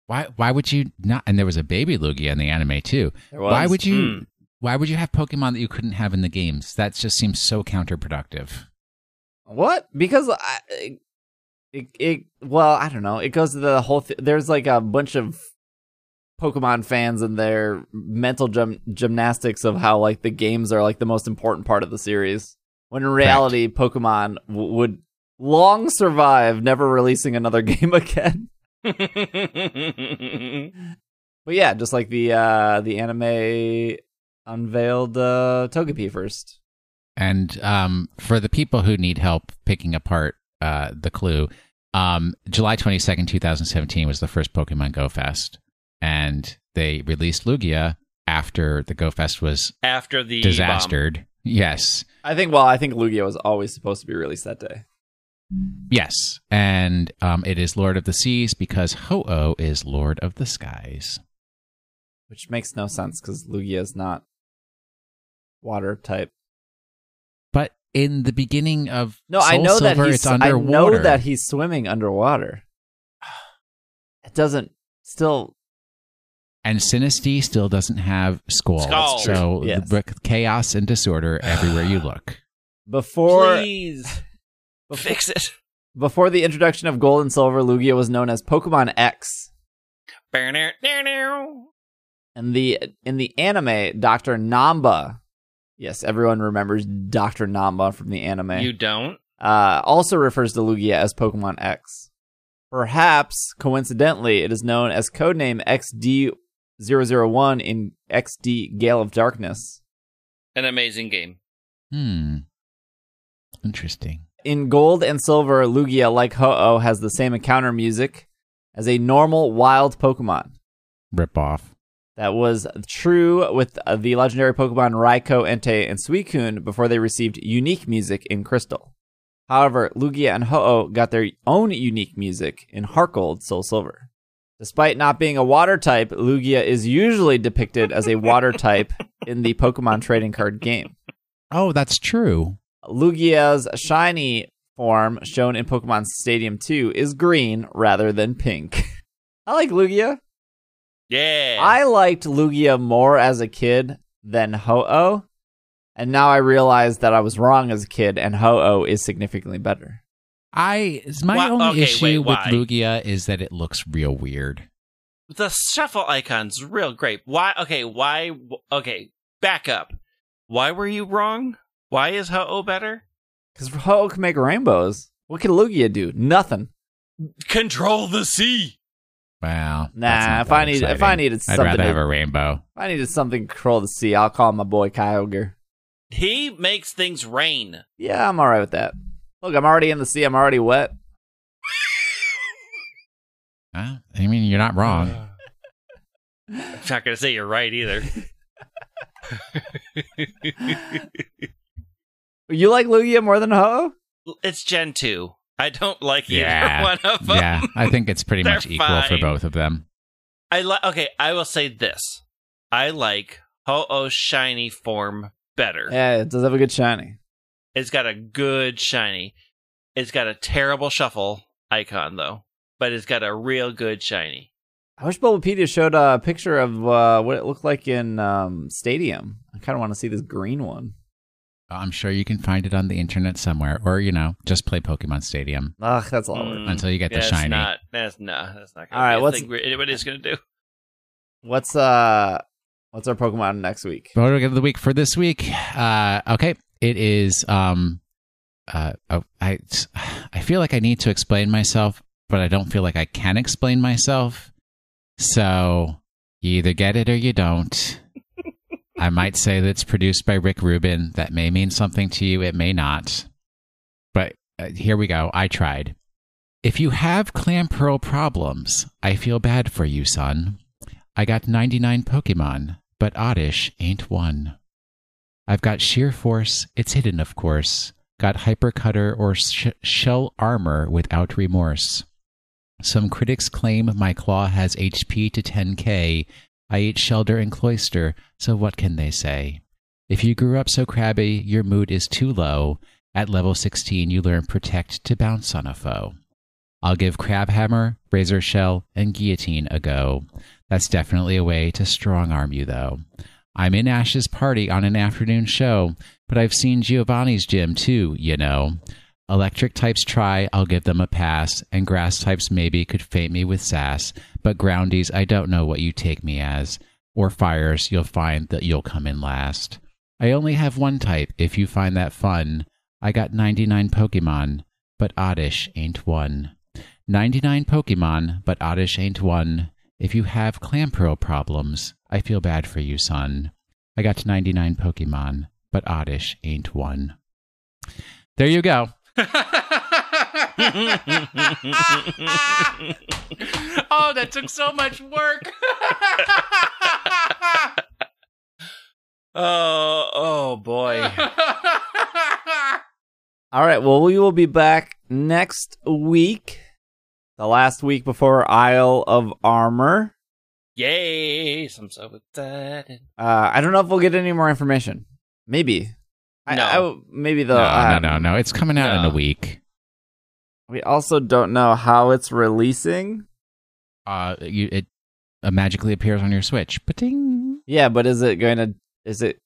Why why would you not and there was a baby Lugia in the anime too. There was. Why would you Hmm. why would you have Pokemon that you couldn't have in the games? That just seems so counterproductive. What? Because I, it, it, well, I don't know. It goes to the whole. Th- there's like a bunch of Pokemon fans and their mental gym- gymnastics of how like the games are like the most important part of the series. When in reality, Pokemon w- would long survive, never releasing another game again. But yeah, just like the uh the anime unveiled uh Togepi first. And um, for the people who need help picking apart uh, the clue, um, July 22nd, 2017 was the first Pokemon Go Fest. And they released Lugia after the Go Fest was After the bomb. disastered. Yes. I think well, I think Lugia was always supposed to be released that day. Yes. And um, it is Lord of the Seas because Ho-Oh is Lord of the Skies. which makes no sense because Lugia is not water type. But in the beginning of No, Soul I know that he's. it's I know that he's swimming underwater. It doesn't still. And Sinistea still doesn't have skulls. Skulls. So Yes. the chaos and disorder everywhere you look. Before Please fix it. before the introduction of Gold and Silver, Lugia was known as Pokemon X. And the in the anime, Doctor Namba, yes, everyone remembers Doctor Namba from the anime. You don't? uh, also refers to Lugia as Pokemon X. Perhaps, coincidentally, it is known as codename XD001 in XD Gale of Darkness. An amazing game. Hmm. Interesting. In Gold and Silver, Lugia, like Ho-Oh, has the same encounter music as a normal wild Pokemon. Rip off. That was true with uh, the legendary Pokemon Raikou, Entei, and Suicune before they received unique music in Crystal. However, Lugia and Ho-Oh got their own unique music in Heart Gold, Soul Silver. Despite not being a water type, Lugia is usually depicted as a water type in the Pokemon trading card game. Oh, that's true. Lugia's shiny form, shown in Pokemon Stadium 2, is green rather than pink. I like Lugia. Yeah. I liked Lugia more as a kid than Ho-Oh, and now I realize that I was wrong as a kid, and Ho-Oh is significantly better. I my Why- only okay, issue wait, with why? Lugia is that it looks real weird. the shuffle icon's real great. Why? Okay, why? Okay, back up. Why were you wrong? Why is Ho-Oh better? Because Ho-Oh can make rainbows. What can Lugia do? Nothing. Control the sea. Wow. Nah, if I that need- if. I needed I'd something rather to- have a rainbow. If I needed something to control the sea, I'll call my boy Kyogre. He makes things rain. Yeah, I'm alright with that. Look, I'm already in the sea. I'm already wet. Huh? I mean, you're not wrong. I'm not gonna say you're right either. You like Lugia more than Ho-Oh? it's Gen two. I don't like either Yeah. one of them. yeah, I think it's pretty much equal for both of them. I like. Okay, I will say this. I like Ho-Oh's shiny form better. Yeah, it does have a good shiny. It's got a good shiny. It's got a terrible shuffle icon though, but it's got a real good shiny. I wish Bulbapedia showed a picture of uh, what it looked like in um, Stadium. I kind of want to see this green one. I'm sure you can find it on the internet somewhere, or you know, just play Pokemon Stadium. Ugh, that's a lot. Mm, Until you get the that's shiny. Not, that's not. That's not. Gonna All right, be a what's- thing anybody's gonna do? What's uh, what's our Pokemon next week? Photo of the week for this week. Uh, okay, it is. Um, uh, oh, I I feel like I need to explain myself, but I don't feel like I can explain myself. So you either get it or you don't. I might say that it's produced by Rick Rubin. That may mean something to you. It may not. But uh, here we go. I tried. If you have Clamperl problems, I feel bad for you, son. I got 99 Pokemon, but oddish ain't one. I've got sheer force, it's hidden, of course. Got hypercutter or sh- shell armor without remorse. Some critics claim my claw has HP to 10k. I eat Shellder and Cloyster, so what can they say? If you grew up so crabby, your mood is too low. At level 16, you learn protect to bounce on a foe. I'll give Crabhammer, Razor Shell, and Guillotine a go. That's definitely a way to strong arm you, though. I'm in Ash's party on an afternoon show, but I've seen Giovanni's gym too, you know. Electric types try, I'll give them a pass, and grass types maybe could faint me with sass, but groundies, I don't know what you take me as. Or fires, you'll find that you'll come in last. I only have one type, if you find that fun. I got 99 Pokemon, but Oddish ain't one. 99 Pokemon, but Oddish ain't one. If you have Clamperl problems, I feel bad for you, son. I got 99 Pokemon, but Oddish ain't one. There you go. oh, that took so much work. oh, oh boy. All right. Well, we will be back next week, the last week before Isle of Armor. Yay! I'm so excited. Uh, I don't know if we'll get any more information. Maybe. I- No. I, maybe the. no, uh, no, no, no. It's coming out in a week. We also don't know how it's releasing. Uh, you, it uh, magically appears on your Switch. Ba-ting. Yeah, but is it going to? Is it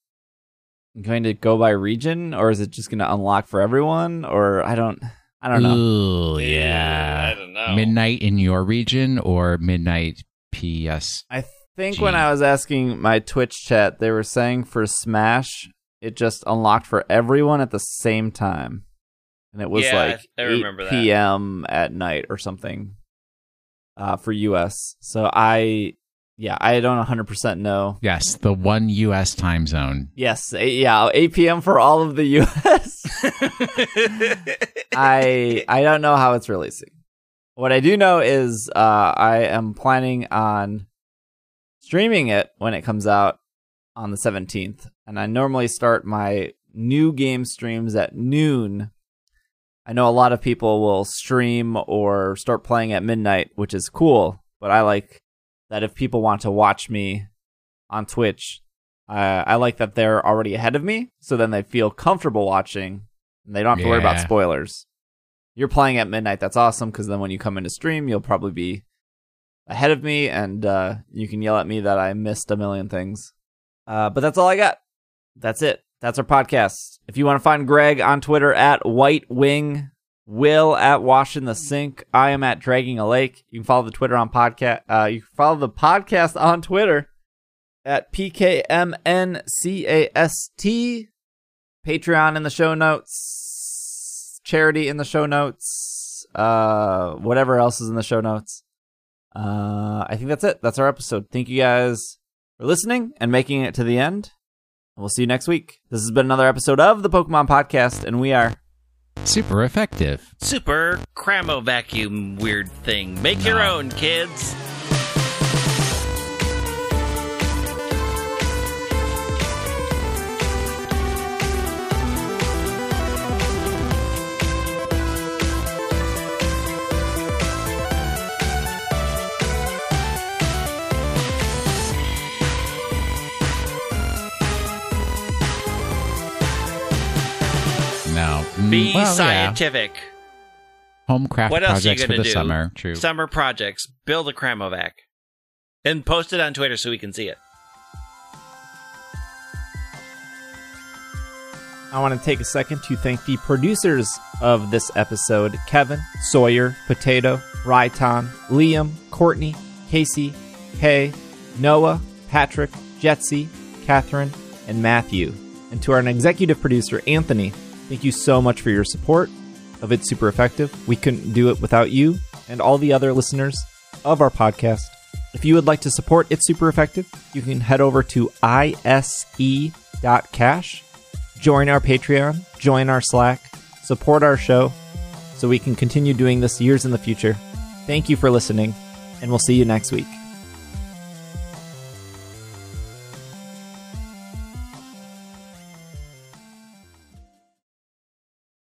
going to go by region, or is it just going to unlock for everyone? Or I don't. I don't know. Ooh, I yeah. don't know. Midnight in your region or midnight PS? I think when I was asking my Twitch chat, they were saying for Smash, it just unlocked for everyone at the same time, and it was Yeah, like I 8 remember that. p.m. at night or something uh, for US. So I, yeah, I don't 100 percent know. Yes, the one U.S. time zone. Yes, eight, yeah, 8 p.m. for all of the US. I I don't know how it's releasing. What I do know is uh, I am planning on streaming it when it comes out on the 17th, and I normally start my new game streams at noon. I know a lot of people will stream or start playing at midnight, which is cool, but I like that if people want to watch me on Twitch, uh, I like that they're already ahead of me, so then they feel comfortable watching and they don't have to worry about spoilers. You're playing at midnight, that's awesome, because then when you come into stream, you'll probably be ahead of me and uh, you can yell at me that I missed a million things. Uh, but that's all I got. That's it. That's our podcast. If you want to find Greg on Twitter at White Wing, Will at Washing the Sink, I am at Dragging a Lake. You can follow the Twitter on podcast. Uh, you can follow the podcast on Twitter at PKMNCAST. Patreon in the show notes. Charity in the show notes. Uh, whatever else is in the show notes. Uh, I think that's it. That's our episode. Thank you guys for listening and making it to the end. We'll see you next week. This has been another episode of the Pokemon Podcast, and we are Super effective. Super Cramo vacuum weird thing. Make your own, kids. Be well, yeah. scientific. Home craft What else are you projects for the do? summer. True. Summer projects. Build a Cramovac. And post it on Twitter so we can see it. I want to take a second to thank the producers of this episode Kevin, Sawyer, Potato, Ryton, Liam, Courtney, Casey, Kay, Noah, Patrick, Jetsy, Catherine, and Matthew. And to our executive producer, Anthony, thank you so much for your support of It's Super Effective. We couldn't do it without you and all the other listeners of our podcast. If you would like to support It's Super Effective, you can head over to ise.cash join our Patreon, join our Slack, support our show so we can continue doing this years in the future. Thank you for listening, and we'll see you next week.